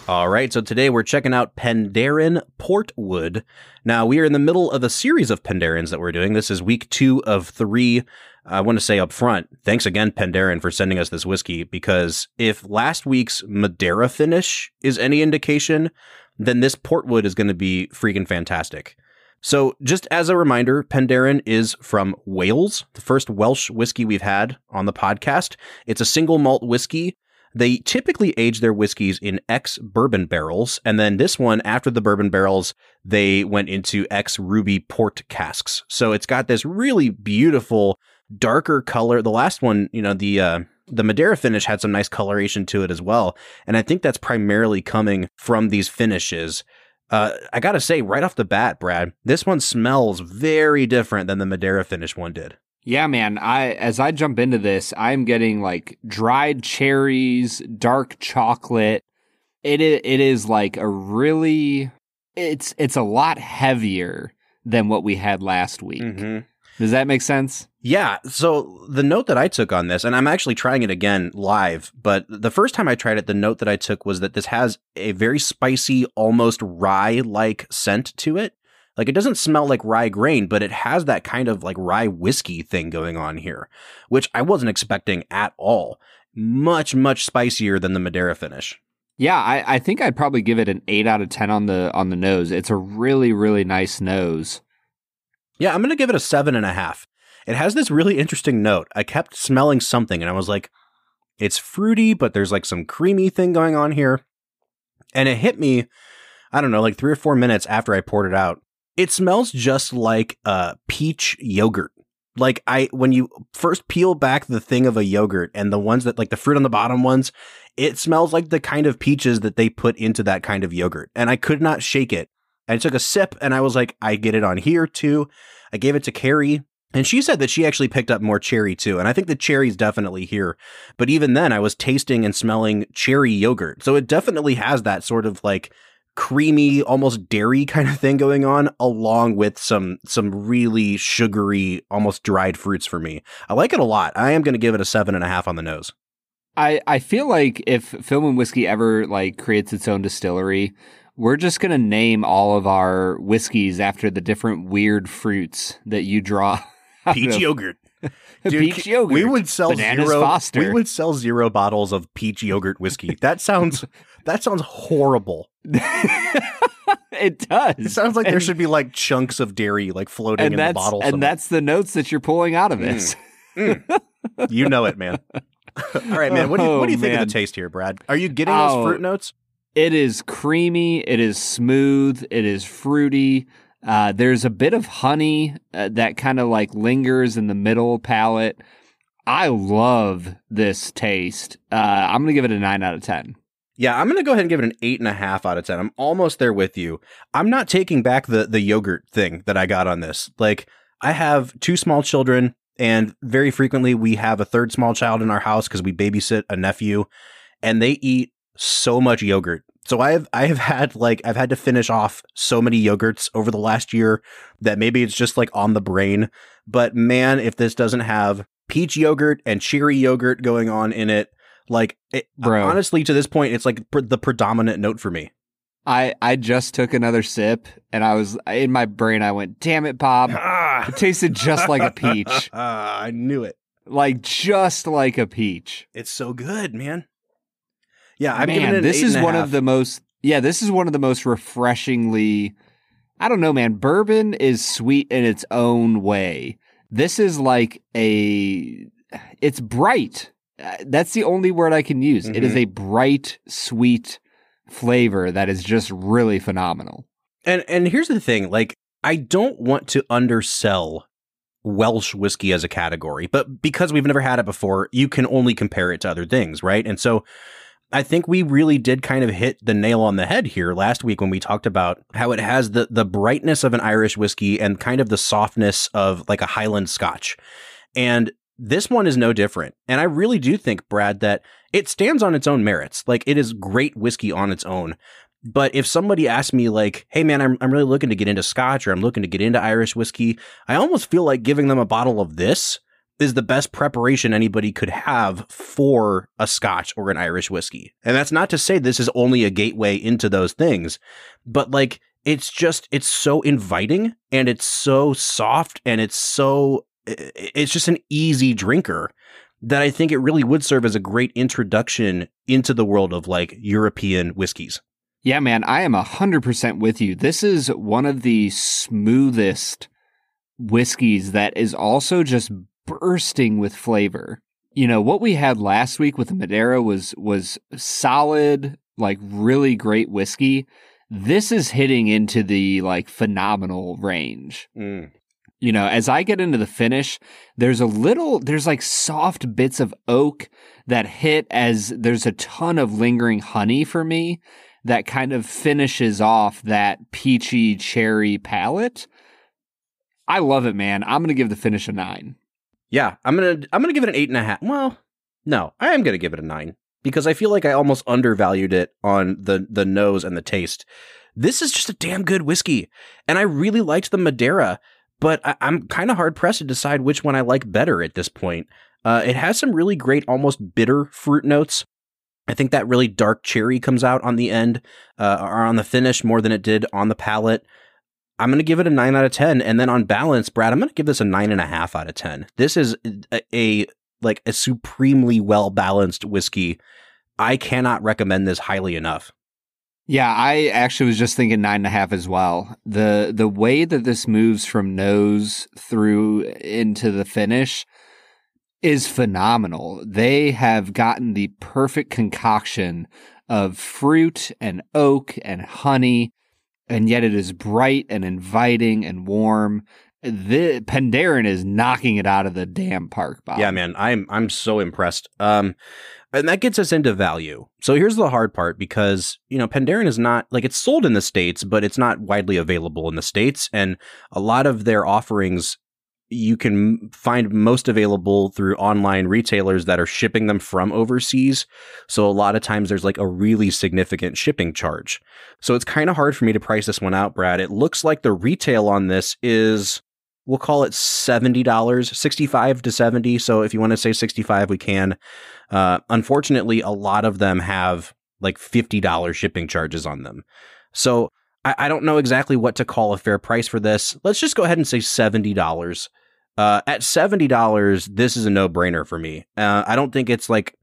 All right, so today we're checking out Penderyn Portwood. Now, we are in the middle of a series of Penderyns that we're doing. This is week two of three. I want to say up front, thanks again, Penderyn, for sending us this whiskey, because if last week's Madeira finish is any indication, then this Portwood is going to be freaking fantastic. So, just as a reminder, Penderyn is from Wales, the first Welsh whiskey we've had on the podcast. It's a single malt whiskey. They typically age their whiskeys in ex bourbon barrels, and then this one, after the bourbon barrels, they went into ex ruby port casks. So it's got this really beautiful, darker color. The last one, you know, the uh, the Madeira finish had some nice coloration to it as well, and I think that's primarily coming from these finishes. Uh, I gotta say, right off the bat, Brad, this one smells very different than the Madeira finish one did. Yeah, man. I as I jump into this, I'm getting like dried cherries, dark chocolate. It it is like a really it's it's a lot heavier than what we had last week. Does that make sense? Yeah. So the note that I took on this, and I'm actually trying it again live, but the first time I tried it, the note that I took was that this has a very spicy, almost rye like scent to it. Like it doesn't smell like rye grain, but it has that kind of like rye whiskey thing going on here, which I wasn't expecting at all. Much, much spicier than the Madeira finish. Yeah, I, I think I'd probably give it an eight out of ten on the on the nose. It's a really, really nice nose. Yeah, I'm going to give it a seven and a half. It has this really interesting note. I kept smelling something and I was like, It's fruity, but there's like some creamy thing going on here. And it hit me, I don't know, like three or four minutes after I poured it out. It smells just like uh, peach yogurt. Like I, when you first peel back the thing of a yogurt and the ones that like the fruit on the bottom ones, it smells like the kind of peaches that they put into that kind of yogurt. And I could not shake it. I took a sip and I was like, I get it on here too. I gave it to Carrie and she said that she actually picked up more cherry too. And I think the cherry's definitely here. But even then, I was tasting and smelling cherry yogurt. So it definitely has that sort of like creamy, almost dairy kind of thing going on, along with some some really sugary, almost dried fruits for me. I like it a lot. I am going to give it a seven and a half on the nose. I, I feel like if Film and Whiskey ever like creates its own distillery, we're just gonna name all of our whiskeys after the different weird fruits that you draw. Peach yogurt. peach yogurt. We would sell Bananas zero. Foster. We would sell zero bottles of peach yogurt whiskey. That sounds. that sounds horrible. it does. It sounds like there should be like chunks of dairy like floating and in the bottle. and somewhere. that's the notes that you're pulling out of mm. this. Mm. you know it, man. All right, man. What do you, what do you Oh, think man. of the oh, taste here, Brad? Are you getting Oh. those fruit notes? It is creamy. It is smooth. It is fruity. Uh, there's a bit of honey uh, that kind of like lingers in the middle palate. I love this taste. Uh, I'm gonna give it a nine out of ten. Yeah, I'm gonna go ahead and give it an eight and a half out of ten. I'm almost there with you. I'm not taking back the the yogurt thing that I got on this. Like, I have two small children, and very frequently we have a third small child in our house because we babysit a nephew, and they eat so much yogurt. So I have I have had like I've had to finish off so many yogurts over the last year that maybe it's just like on the brain. But man, if this doesn't have peach yogurt and cherry yogurt going on in it, like it, Bro. honestly to this point it's like pr- the predominant note for me. I I just took another sip and I was in my brain. I went, "Damn it, Bob! Ah, It tasted just like a peach, Ah, I knew it. like just like a peach." It's so good, man. Yeah, I'm Man, this is one half. of the most yeah this is one of the most refreshingly i don't know man bourbon is sweet in its own way this is like a it's bright Uh, that's the only word i can use It is Mhm. a bright sweet flavor that is just really phenomenal And and here's the thing, like I don't want to undersell Welsh whiskey as a category, but because we've never had it before, you can only compare it to other things, right? And so I think we really did kind of hit the nail on the head here last week when we talked about how it has the the brightness of an Irish whiskey and kind of the softness of like a Highland Scotch. And this one is no different. And I really do think, Brad, that it stands on its own merits. Like it is great whiskey on its own. But if somebody asked me like, "Hey man, I'm I'm really looking to get into Scotch or I'm looking to get into Irish whiskey," I almost feel like giving them a bottle of this is the best preparation anybody could have for a Scotch or an Irish whiskey. And that's not to say this is only a gateway into those things, but like it's just it's so inviting and it's so soft and it's so it's just an easy drinker that I think it really would serve as a great introduction into the world of like European whiskeys. yeah man i am 100% with you this is one of the smoothest whiskeys that is also just bursting with flavor. You know, what we had last week with the Madeira was was solid, like really great whiskey. This is hitting into the like phenomenal range. Mm. You know, as I get into the finish, there's a little there's like soft bits of oak that hit as there's a ton of lingering honey for me that kind of finishes off that peachy cherry palate. I love it, man. I'm gonna give the finish a nine. Yeah, I'm gonna I'm gonna give it an eight and a half. Well, no, I am gonna give it a nine because I feel like I almost undervalued it on the the nose and the taste. This is just a damn good whiskey, and I really liked the Madeira, but I, I'm kind of hard pressed to decide which one I like better at this point. Uh, it has some really great, almost bitter fruit notes. I think that really dark cherry comes out on the end uh, or on the finish more than it did on the palate. I'm going to give it a nine out of 10. And then on balance, Brad, I'm going to give this a nine and a half out of 10. This is a, a like a supremely well balanced whiskey. I cannot recommend this highly enough. Yeah, I actually was just thinking nine and a half as well. The the way that this moves from nose through into the finish, is phenomenal. They have gotten the perfect concoction of fruit and oak and honey, and yet it is bright and inviting and warm. The Penderyn is knocking it out of the damn park, Bob. Yeah, man, I'm I'm so impressed. Um, and that gets us into value. So here's the hard part because you know Penderyn is not like it's sold in the states, but it's not widely available in the states, and a lot of their offerings you can find most available through online retailers that are shipping them from overseas. So a lot of times there's like a really significant shipping charge. So it's kind of hard for me to price this one out, Brad. It looks like the retail on this is we'll call it $70, 65 to 70. So if you want to say 65, we can. Uh, unfortunately, a lot of them have like $50 shipping charges on them. So I, I don't know exactly what to call a fair price for this. Let's just go ahead and say $70. Uh, at $70, this is a no brainer for me. Uh, I don't think it's like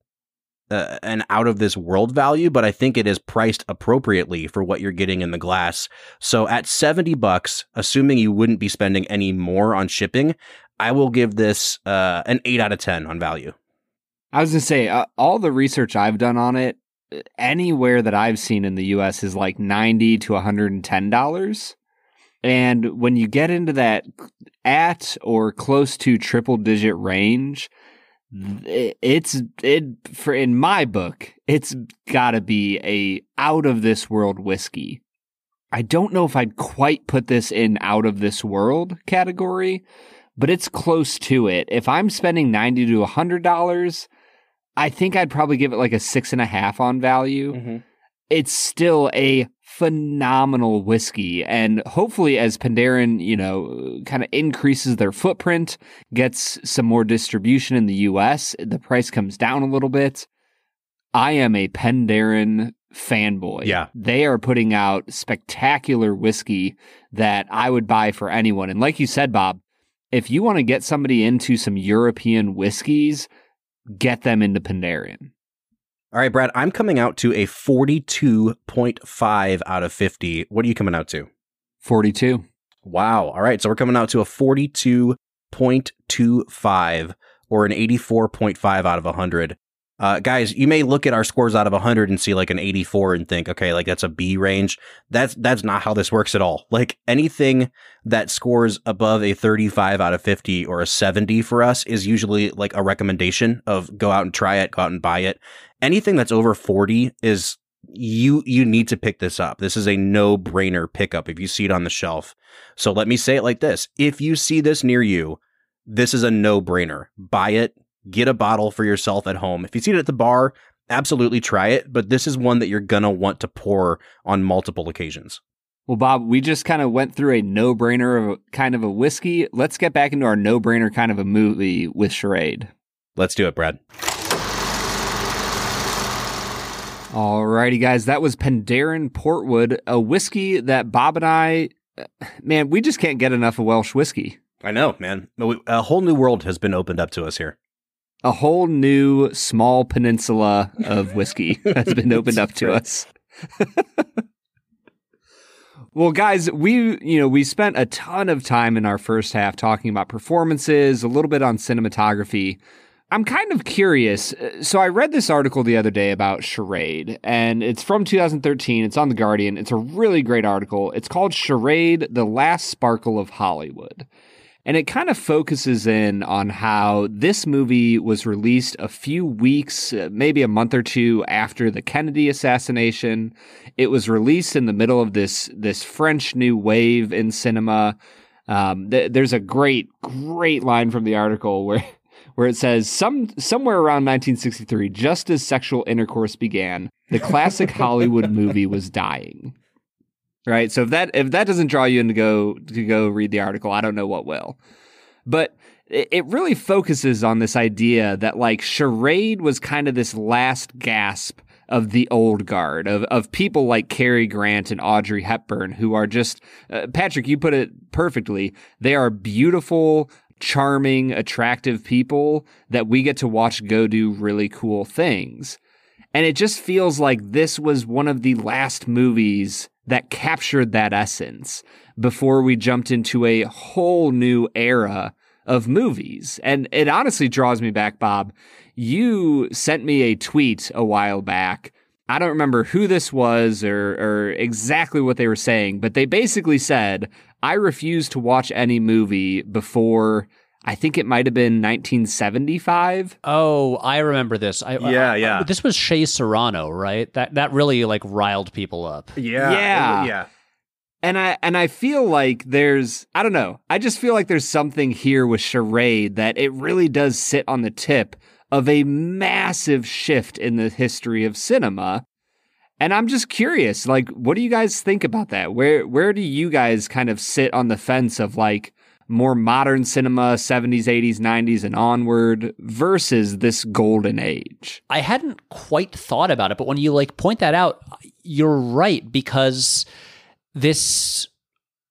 uh, an out of this world value, but I think it is priced appropriately for what you're getting in the glass. So at 70 bucks, assuming you wouldn't be spending any more on shipping, I will give this uh, an 8 out of 10 on value. I was to say, uh, all the research I've done on it, anywhere that I've seen in the US is like 90 to $110. And when you get into that at or close to triple digit range, it's it for in my book, it's got to be a out of this world whiskey. I don't know if I'd quite put this in out of this world category, but it's close to it. If I'm spending ninety to hundred dollars, I think I'd probably give it like a six and a half on value. Mm-hmm. It's still a phenomenal whiskey. And hopefully, as Penderyn, you know, kind of increases their footprint, gets some more distribution in the US, the price comes down a little bit. I am a Penderyn fanboy. Yeah. They are putting out spectacular whiskey that I would buy for anyone. And like you said, Bob, if you want to get somebody into some European whiskeys, get them into Penderyn. All right, Brad, I'm coming out to a 42.5 out of 50. What are you coming out to? 42. Wow. All right. So we're coming out to a 42.25 or an 84.5 out of 100. Uh, guys, you may look at our scores out of 100 and see like an 84 and think, okay, like that's a B range. That's that's not how this works at all. Like anything that scores above a 35 out of 50 or a 70 for us is usually like a recommendation of go out and try it, go out and buy it anything that's over 40 is you you need to pick this up. This is a no-brainer pickup if you see it on the shelf. So let me say it like this. If you see this near you, this is a no-brainer. Buy it, get a bottle for yourself at home. If you see it at the bar, absolutely try it, but this is one that you're going to want to pour on multiple occasions. Well, Bob, we just kind of went through a no-brainer of a, kind of a whiskey. Let's get back into our no-brainer kind of a movie with Charade. Let's do it, Brad. Alrighty, guys, that was Penderyn Portwood, a whiskey that Bob and I, uh, man, we just can't get enough of Welsh whiskey. I know, man. A whole new world has been opened up to us here. A whole new small peninsula of whiskey has been opened up to us. well, guys, we, you know, we spent a ton of time in our first half talking about performances, a little bit on cinematography. I'm kind of curious. So I read this article the other day about Charade, and it's from 2013. It's on The Guardian. It's a really great article. It's called Charade, The Last Sparkle of Hollywood. And it kind of focuses in on how this movie was released a few weeks, uh, maybe a month or two after the Kennedy assassination. It was released in the middle of this, this French New Wave in cinema. Um, th- there's a great, great line from the article where where it says some somewhere around 1963, just as sexual intercourse began, the classic Hollywood movie was dying. Right. So if that if that doesn't draw you in to go to go read the article, I don't know what will. But it really focuses on this idea that like charade was kind of this last gasp of the old guard of of people like Cary Grant and Audrey Hepburn who are just uh, Patrick you put it perfectly they are beautiful charming, attractive people that we get to watch go do really cool things. And it just feels like this was one of the last movies that captured that essence before we jumped into a whole new era of movies. And it honestly draws me back, Bob. You sent me a tweet a while back. I don't remember who this was or, or exactly what they were saying, but they basically said, I refuse to watch any movie before I think it might have been 1975. Oh, I remember this. I, Yeah, I- yeah. This was Shea Serrano, right? That that really like riled people up. Yeah. Yeah. Yeah. And I and I feel like there's I don't know. I just feel like there's something here with Charade that it really does sit on the tip of a massive shift in the history of cinema. And I'm just curious, like, what do you guys think about that? Where where do you guys kind of sit on the fence of like more modern cinema, 70s, 80s, 90s, and onward versus this golden age? I hadn't quite thought about it, but when you like point that out, you're right because this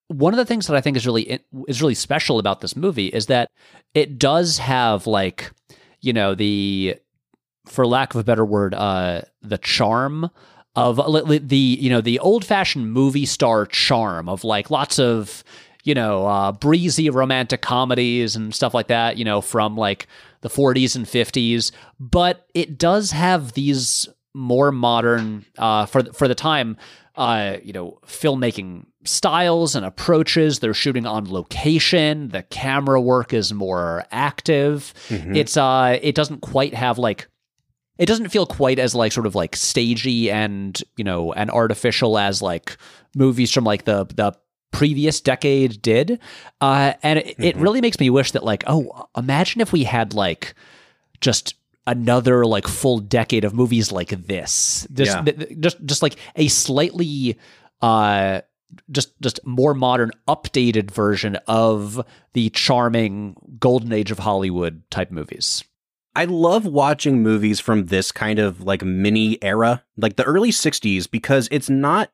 one of the things that I think is really is really special about this movie is that it does have like you know the for lack of a better word uh the charm of the you know the old fashioned movie star charm of like lots of you know uh breezy romantic comedies and stuff like that you know from like the 40s and 50s but it does have these more modern uh for for the time uh you know filmmaking styles and approaches. They're shooting on location. The camera work is more active. It's uh it doesn't quite have like it doesn't feel quite as like sort of like stagey and you know and artificial as like movies from like the the previous decade did. Uh and it, it really makes me wish that like oh imagine if we had like just another like full decade of movies like this. Just Yeah. th- th- just just like a slightly uh just just more modern updated version of the charming golden age of hollywood type movies I love watching movies from this kind of like mini era, like the early 60s, because it's not.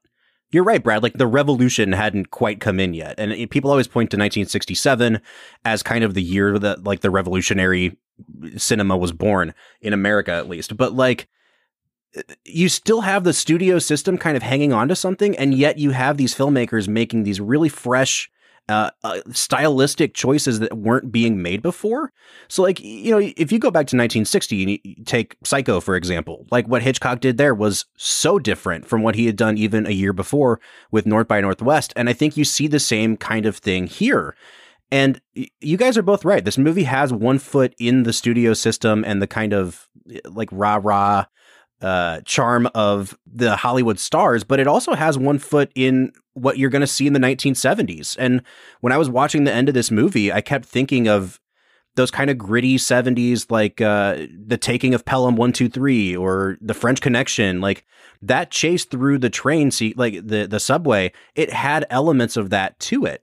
You're right, Brad. Like the revolution hadn't quite come in yet. And it- people always point to 1967 as kind of the year that like the revolutionary eh, cinema was born in America, at least. But like, eh, you still have the studio system kind of hanging on to something. And yet you have these filmmakers making these really fresh, uh, uh, stylistic choices that weren't being made before. So, like, you know, if you go back to 1960 and you take Psycho, for example, like what Hitchcock did there was so different from what he had done even a year before with North by Northwest. And I think you see the same kind of thing here. And you guys are both right. This movie has one foot in the studio system and the kind of like rah rah uh, charm of the Hollywood stars, but it also has one foot in what you're going to see in the 1970s. And when I was watching the end of this movie, I kept thinking of those kind of gritty 70s, like uh, the taking of Pelham 123 or the French Connection, like that chase through the train seat, like the, the subway, it had elements of that to it.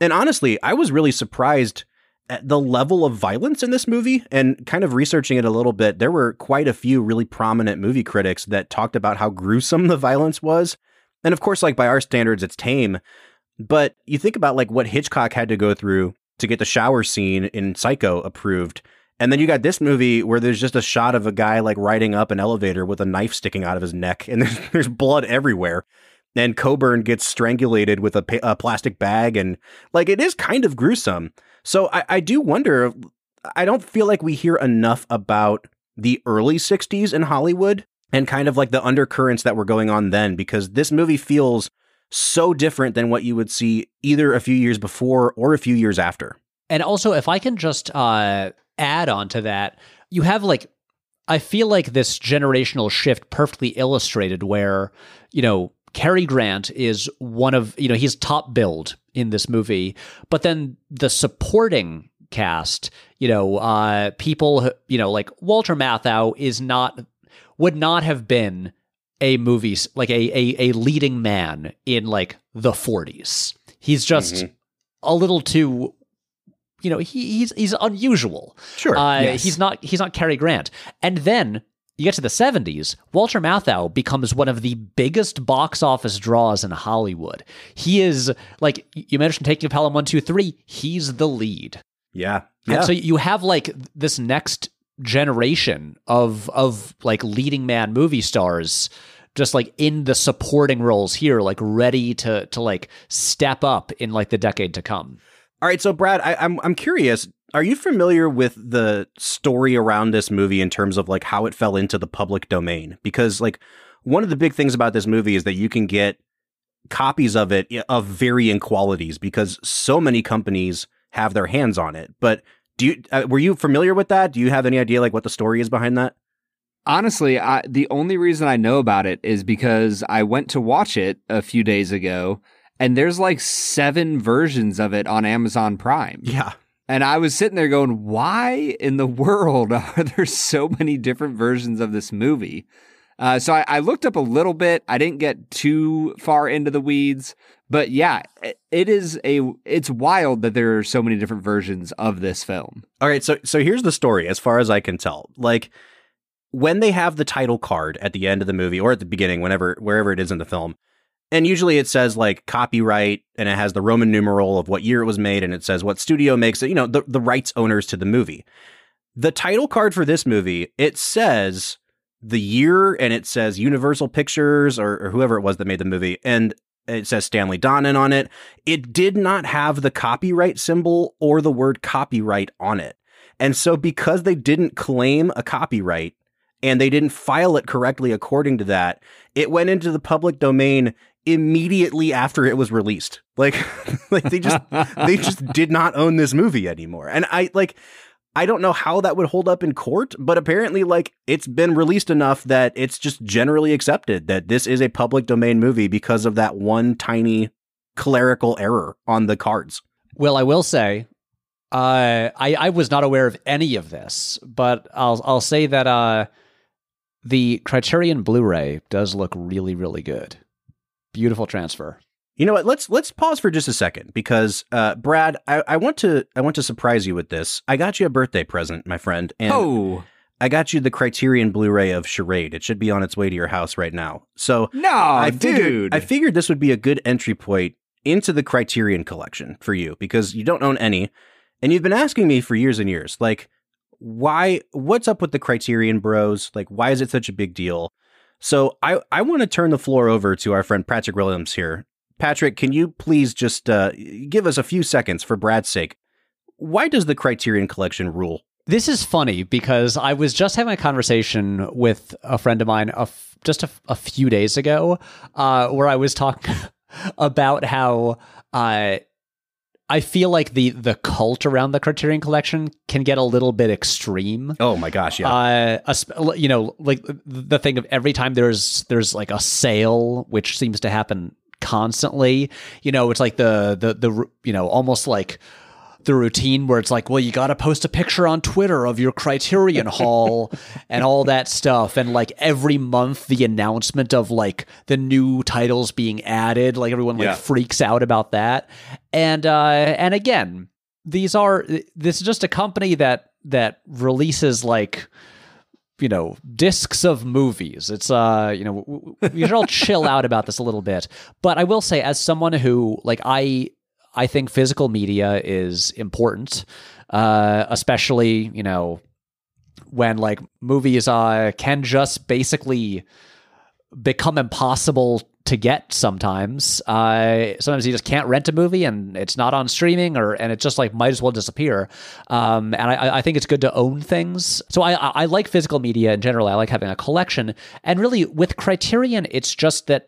And honestly, I was really surprised at the level of violence in this movie and kind of researching it a little bit. There were quite a few really prominent movie critics that talked about how gruesome the violence was. And of course, like by our standards, it's tame. But you think about like what Hitchcock had to go through to get the shower scene in Psycho approved. And then you got this movie where there's just a shot of a guy like riding up an elevator with a knife sticking out of his neck and there's, there's blood everywhere. And Coburn gets strangulated with a, a plastic bag. And like it is kind of gruesome. So I, I do wonder, I don't feel like we hear enough about the early 60s in Hollywood and kind of like the undercurrents that were going on then because this movie feels so different than what you would see either a few years before or a few years after. And also, if I can just uh, add on to that, you have like, I feel like this generational shift perfectly illustrated where, you know, Cary Grant is one of, you know, he's top billed in this movie, but then the supporting cast, you know, uh, people, you know, like Walter Matthau is not, would not have been a movie, like a, a, a leading man in like the 40s. He's just Mhm. a little too you know he, he's he's unusual. Sure. Uh, yes. He's not he's not Cary Grant. And then you get to the 70s, Walter Matthau becomes one of the biggest box office draws in Hollywood. He is like you mentioned taking a Pelham 123, he's the lead. Yeah. And Yeah. so you have like this next generation of of like leading man movie stars just like in the supporting roles here like ready to to like step up in like the decade to come. All right, so Brad, I, I'm I'm curious. Are you familiar with the story around this movie in terms of like how it fell into the public domain? Because like one of the big things about this movie is that you can get copies of it of varying qualities because so many companies have their hands on it. But do you uh, were you familiar with that? Do you have any idea like what the story is behind that? Honestly, I, the only reason I know about it is because I went to watch it a few days ago, and there's like seven versions of it on Amazon Prime. Yeah. And I was sitting there going, why in the world are there so many different versions of this movie? Uh, so I, I, looked up a little bit. I didn't get too far into the weeds, but yeah, it is a. It's wild that there are so many different versions of this film. All right, so so here's the story, as far as I can tell. Like when they have the title card at the end of the movie or at the beginning, whenever wherever it is in the film, and usually it says like copyright and it has the Roman numeral of what year it was made and it says what studio makes it, you know, the, the rights owners to the movie. The title card for this movie, it says the year and it says Universal Pictures or, or whoever it was that made the movie. And it says Stanley Donen on it. It did not have the copyright symbol or the word copyright on it. And so because they didn't claim a copyright, and they didn't file it correctly according to that. It went into the public domain immediately after it was released. Like like they just they just did not own this movie anymore. And I like I don't know how that would hold up in court, but apparently like it's been released enough that it's just generally accepted that this is a public domain movie because of that one tiny clerical error on the cards. Well, I will say uh, I I was not aware of any of this, but I'll I'll say that uh, the Criterion Blu-ray does look really, really good. Beautiful transfer. You know what? Let's let's pause for just a second because uh, Brad, I, I want to I want to surprise you with this. I got you a birthday present, my friend, and oh. I got you the Criterion Blu-ray of Charade. It should be on its way to your house right now. So no, I figured, dude, I figured this would be a good entry point into the Criterion collection for you because you don't own any, and you've been asking me for years and years, like why what's up with the criterion bros like why is it such a big deal so i i want to turn the floor over to our friend patrick willems here patrick can you please just uh, give us a few seconds for brad's sake why does the criterion collection rule this is funny because i was just having a conversation with a friend of mine a f- just a, f- a few days ago uh, where i was talking about how uh, I feel like the the cult around the Criterion Collection can get a little bit extreme. Oh my gosh, yeah. Uh, you know, like the thing of every time there's there's like a sale, which seems to happen constantly. You know, it's like the the the you know almost like the routine where it's like, well, you got to post a picture on Twitter of your Criterion haul and all that stuff. And like every month, the announcement of like the new titles being added, like everyone like yeah. freaks out about that. And, uh, and again, these are, this is just a company that, that releases like, you know discs of movies. It's uh you know we should all chill out about this a little bit. But i will say as someone who like i I think physical media is important, uh, especially you know when like movies uh, can just basically become impossible to get sometimes. Uh, sometimes you just can't rent a movie and it's not on streaming or and it just like might as well disappear. Um, and I, I think it's good to own things. So I, I like physical media in general. I like having a collection. And really with Criterion, it's just that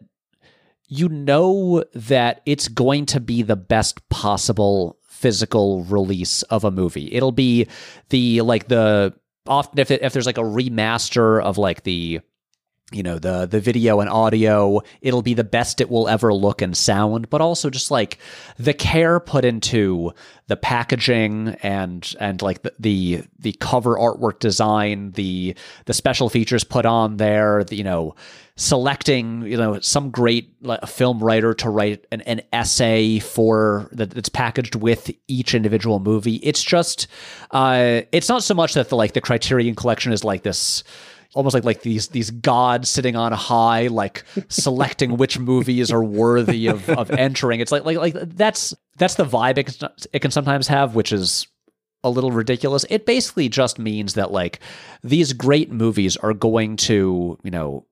you know that it's going to be the best possible physical release of a movie. It'll be the like the often if it, if there's like a remaster of like the you know the the video and audio it'll be the best it will ever look and sound but also just like the care put into the packaging and and like the the, the cover artwork design the the special features put on there the, you know selecting you know some great film writer to write an, an essay for that that's packaged with each individual movie. It's just uh it's not so much that the like the criterion collection is like this almost like like these these gods sitting on high, like selecting which movies are worthy of of entering. It's like like like that's that's the vibe it can, it can sometimes have, which is a little ridiculous. It basically just means that like these great movies are going to you know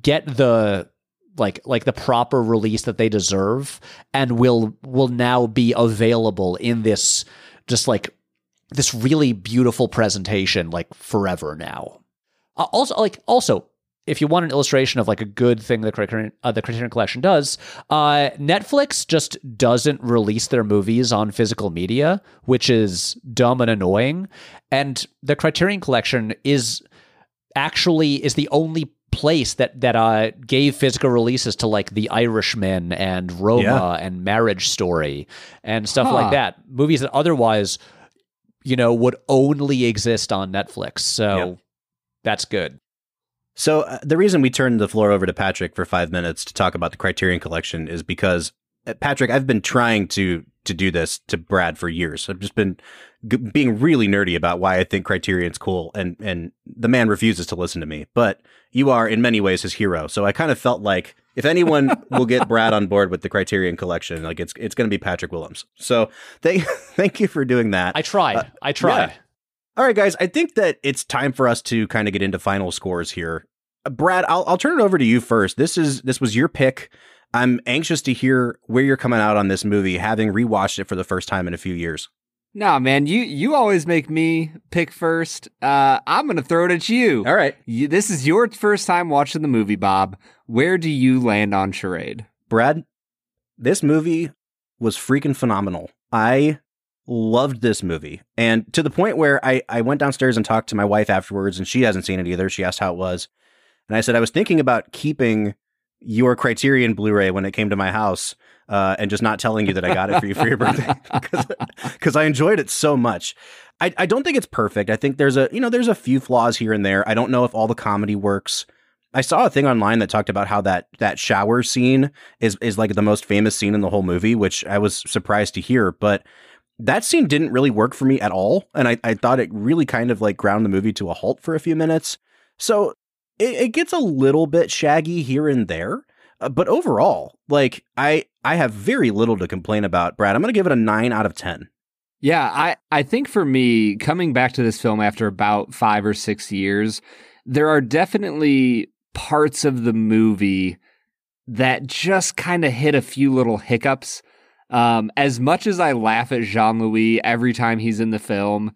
get the like like the proper release that they deserve and will will now be available in this just like this really beautiful presentation like forever now. Uh, also, like also, if you want an illustration of like a good thing the Criterion, uh, the Criterion Collection does, uh, Netflix just doesn't release their movies on physical media, which is dumb and annoying. And the Criterion Collection is actually is the only place that that uh gave physical releases to like The Irishman and Roma Yeah. and Marriage Story and stuff Huh. like that. Movies that otherwise, you know, would only exist on Netflix. So Yep. That's good. So uh, the reason we turned the floor over to Patrick for five minutes to talk about the Criterion Collection is because uh, Patrick, I've been trying to to do this to Brad for years. I've just been g- being really nerdy about why I think Criterion's cool, and and the man refuses to listen to me. But you are in many ways his hero, so I kind of felt like if anyone will get Brad on board with the Criterion Collection, like it's it's going to be Patrick Willems. So thank thank you for doing that. I tried. I tried. yeah. All right, guys. I think that it's time for us to kind of get into final scores here. Uh, Brad, I'll I'll turn it over to you first. This is this was your pick. I'm anxious to hear where you're coming out on this movie, having rewatched it for the first time in a few years. Nah, man, you you always make me pick first. Uh, I'm gonna throw it at you. All right, You, this is your first time watching the movie, Bob. Where do you land on charade? Brad, this movie was freaking phenomenal. I loved this movie. And to the point where I, I went downstairs and talked to my wife afterwards, and she hasn't seen it either. She asked how it was. And I said, I was thinking about keeping your Criterion Blu ray when it came to my house uh, and just not telling you that I got it for you for your birthday because I enjoyed it so much. I, I don't think it's perfect. I think there's a you know there's a few flaws here and there. I don't know if all the comedy works. I saw a thing online that talked about how that that shower scene is is like the most famous scene in the whole movie, which I was surprised to hear. But that scene didn't really work for me at all, and I, I thought it really kind of like ground the movie to a halt for a few minutes. So it, it gets a little bit shaggy here and there, uh, but overall, like I I have very little to complain about. Brad, I'm gonna give it a nine out of ten. Yeah, I, I think for me, coming back to this film after about five or six years, there are definitely parts of the movie that just kind of hit a few little hiccups. Um, as much as I laugh at Jean Louis every time he's in the film,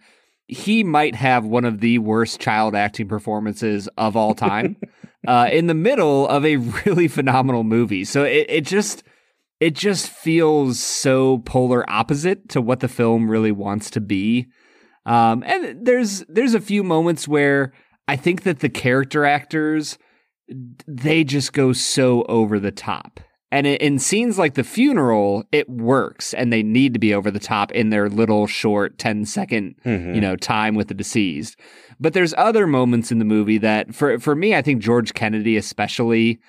he might have one of the worst child acting performances of all time uh, in the middle of a really phenomenal movie. So it, it just it just feels so polar opposite to what the film really wants to be. Um, and there's there's a few moments where I think that the character actors they just go so over the top. And in scenes like the funeral, it works, and they need to be over the top in their little short 10 second, you know, time with the deceased. But there's other moments in the movie that, for for me, I think George Kennedy especially,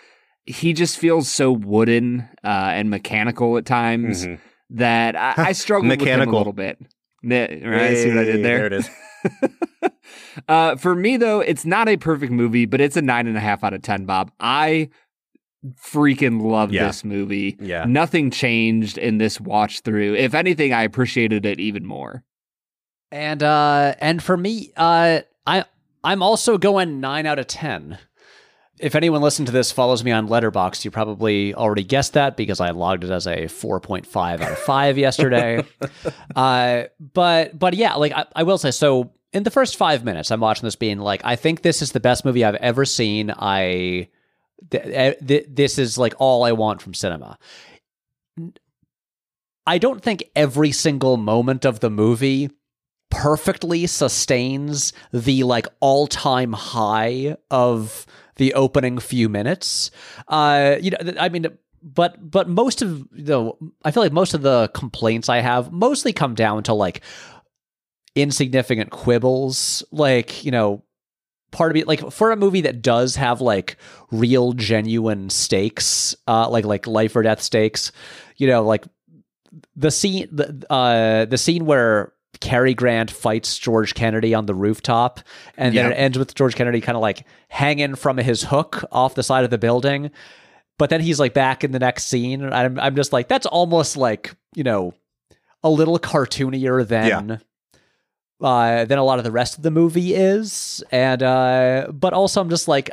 he just feels so wooden uh, and mechanical at times Mhm. that I, I struggled with him a little bit. Right? See what I did there? There it is. uh, for me, though, it's not a perfect movie, but it's a nine and a half out of ten. Bob, I freaking love Yeah. this movie. Yeah. Nothing changed in this watch through. If anything, I appreciated it even more. And uh and for me, uh I I'm also going 9 out of 10. If anyone listened to this follows me on Letterboxd, you probably already guessed that because I logged it as a 4.5 out of 5 yesterday. uh but but yeah, like I, I will say so in the first 5 minutes I'm watching this being like I think this is the best movie I've ever seen. I th- th- this is like all I want from cinema. I don't think every single moment of the movie perfectly sustains the like all-time high of the opening few minutes. Uh you know I mean but but most of the I feel like most of the complaints I have mostly come down to like insignificant quibbles like, you know, part of me like for a movie that does have like real genuine stakes uh like like life or death stakes you know like the scene the uh the scene where Cary Grant fights George Kennedy on the rooftop and then Yeah. it ends with George Kennedy kind of like hanging from his hook off the side of the building but then he's like back in the next scene I'm I'm just like that's almost like you know a little cartoonier than uh, than a lot of the rest of the movie is, and uh, but also I'm just like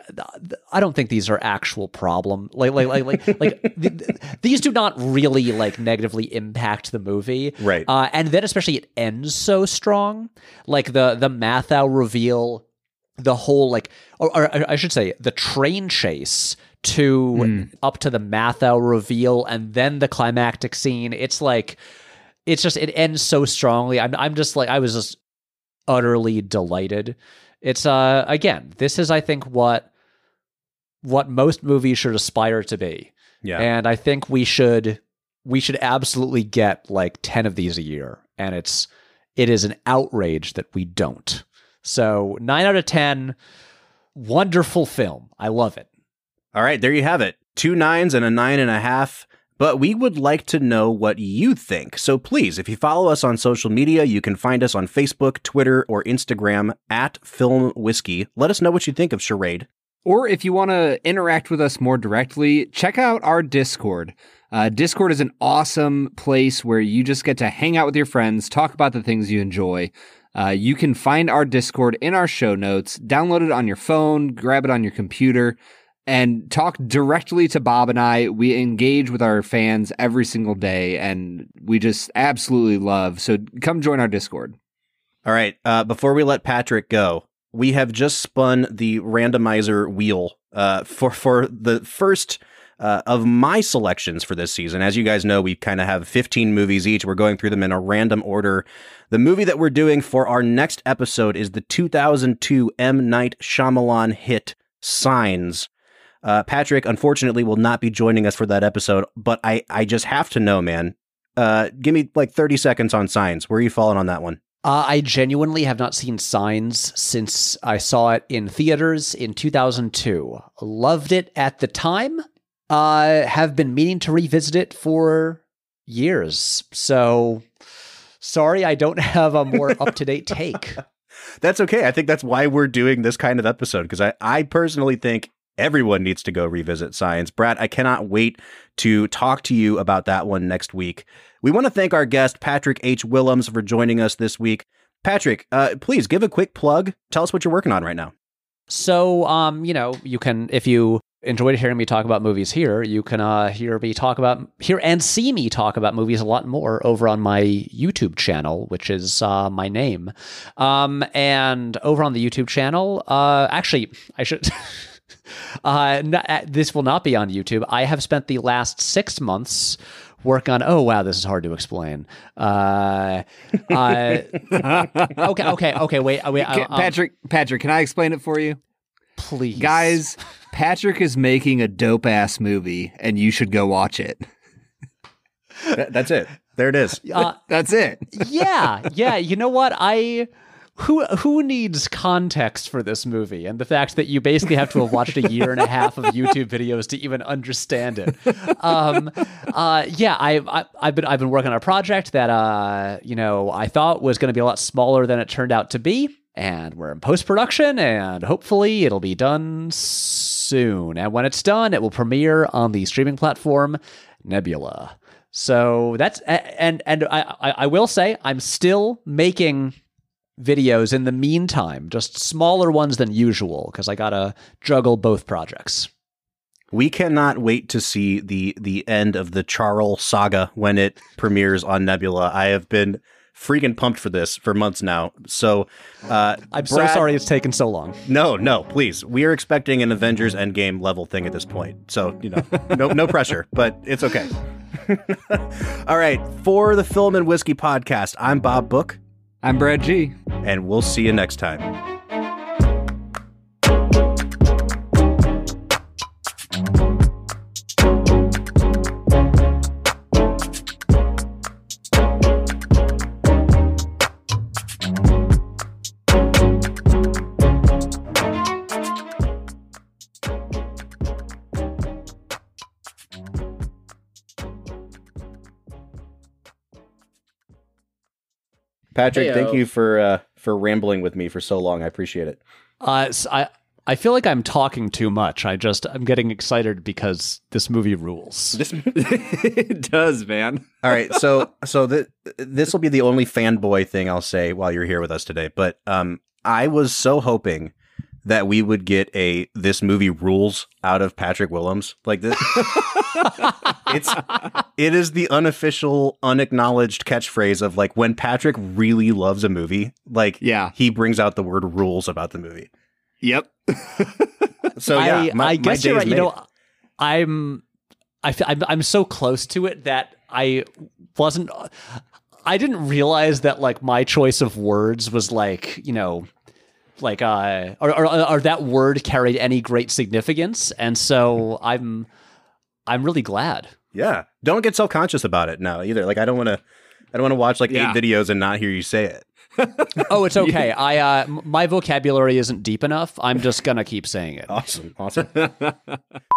I don't think these are actual problem. Like like like like like th- th- these do not really like negatively impact the movie, Right. Uh, and then especially it ends so strong, like the the Matthau reveal, the whole like, or, or I should say the train chase to up to the Matthau reveal, and then the climactic scene. It's like it's just it ends so strongly. I'm I'm just like I was just utterly delighted. It's uh again, this is I think what what most movies should aspire to be. Yeah. And I think we should we should absolutely get like 10 of these a year and it's it is an outrage that we don't. So, 9 out of 10 wonderful film. I love it. All right, there you have it. Two nines and a nine and a half. But we would like to know what you think. So please, if you follow us on social media, you can find us on Facebook, Twitter, or Instagram at Film Whiskey. Let us know what you think of Charade. Or if you want to interact with us more directly, check out our Discord. Uh, Discord is an awesome place where you just get to hang out with your friends, talk about the things you enjoy. Uh, you can find our Discord in our show notes, download it on your phone, grab it on your computer, and talk directly to Bob and I. We engage with our fans every single day, and we just absolutely love. So come join our Discord. All right, uh, before we let Patrick go, we have just spun the randomizer wheel uh, for for the first uh, of my selections for this season. As you guys know, we kind of have 15 movies each. We're going through them in a random order. The movie that we're doing for our next episode is the 2002 M. Night Shyamalan hit Signs. Uh, Patrick, unfortunately, will not be joining us for that episode, but I, I just have to know, man. Uh, give me like 30 seconds on Signs. Where are you falling on that one? Uh, I genuinely have not seen Signs since I saw it in theaters in 2002. Loved it at the time. Uh, have been meaning to revisit it for years. So sorry, I don't have a more up to date take. That's okay. I think that's why we're doing this kind of episode because I, I personally think everyone needs to go revisit Signs. Brad, I cannot wait to talk to you about that one next week. We want to thank our guest, Patrick H. Willems, for joining us this week. Patrick, uh, please give a quick plug. Tell us what you're working on right now. So, um, you know, you can if you enjoyed hearing me talk about movies here, you can uh, hear me talk about hear and see me talk about movies a lot more over on my YouTube channel, which is uh, my name. Um, and over on the YouTube channel, uh, actually, I should. uh, not, uh, this will not be on YouTube. I have spent the last six months work on oh wow this is hard to explain uh, uh okay okay okay wait wait Ca- um, Patrick, Patrick, can I explain it for you? please Guys, Patrick is making a dope ass movie and you should go watch it. Th- that's it. There it is. uh, That's it. yeah, yeah. You know what? I who who needs context for this movie and the fact that you basically have to have watched a year and a half of YouTube videos to even understand it. Um, uh, yeah, I, I I've been I've been working on a project that uh you know I thought was going to be a lot smaller than it turned out to be, and we're in post production, and hopefully it'll be done soon. And when it's done, it will premiere on the streaming platform Nebula. So that's and and I, I will say I'm still making videos in the meantime, just smaller ones than usual because I gotta juggle both projects. We cannot wait to see the the end of the Charles saga when it premieres on Nebula. I have been freaking pumped for this for months now. So, uh, I'm so sorry it's taken so long. No, no, please. We are expecting an Avengers Endgame level thing at this point. So, you know, no no pressure, but it's okay. All right, for the Film and Whiskey podcast, I'm Bob Book, I'm Brad G. and we'll see you next time. Patrick, thank you for uh, for rambling with me for so long. I appreciate it. Uh, s I I feel like I'm talking too much. I just I'm getting excited because this movie rules. This it does, man. All right, so so th- this will be the only fanboy thing I'll say while you're here with us today. But um, I was so hoping that we would get a this movie rules out of Patrick Willems. Like this, it's it is the unofficial, unacknowledged catchphrase of like when Patrick really loves a movie, like Yeah. he brings out the word rules about the movie. Yep. So yeah, I, my, I guess my you're day's right. You know, I'm, I, fe- I'm, I'm so close to it that I wasn't. I didn't realize that like my choice of words was like you know, like uh, or, or, or that word carried any great significance, and so I'm, I'm really glad. yeah, don't get self conscious about it now either. Like I don't want to. I don't want to watch like Yeah. eight videos and not hear you say it. Oh, it's okay. I uh, m- my vocabulary isn't deep enough. I'm just gonna keep saying it. Awesome, awesome.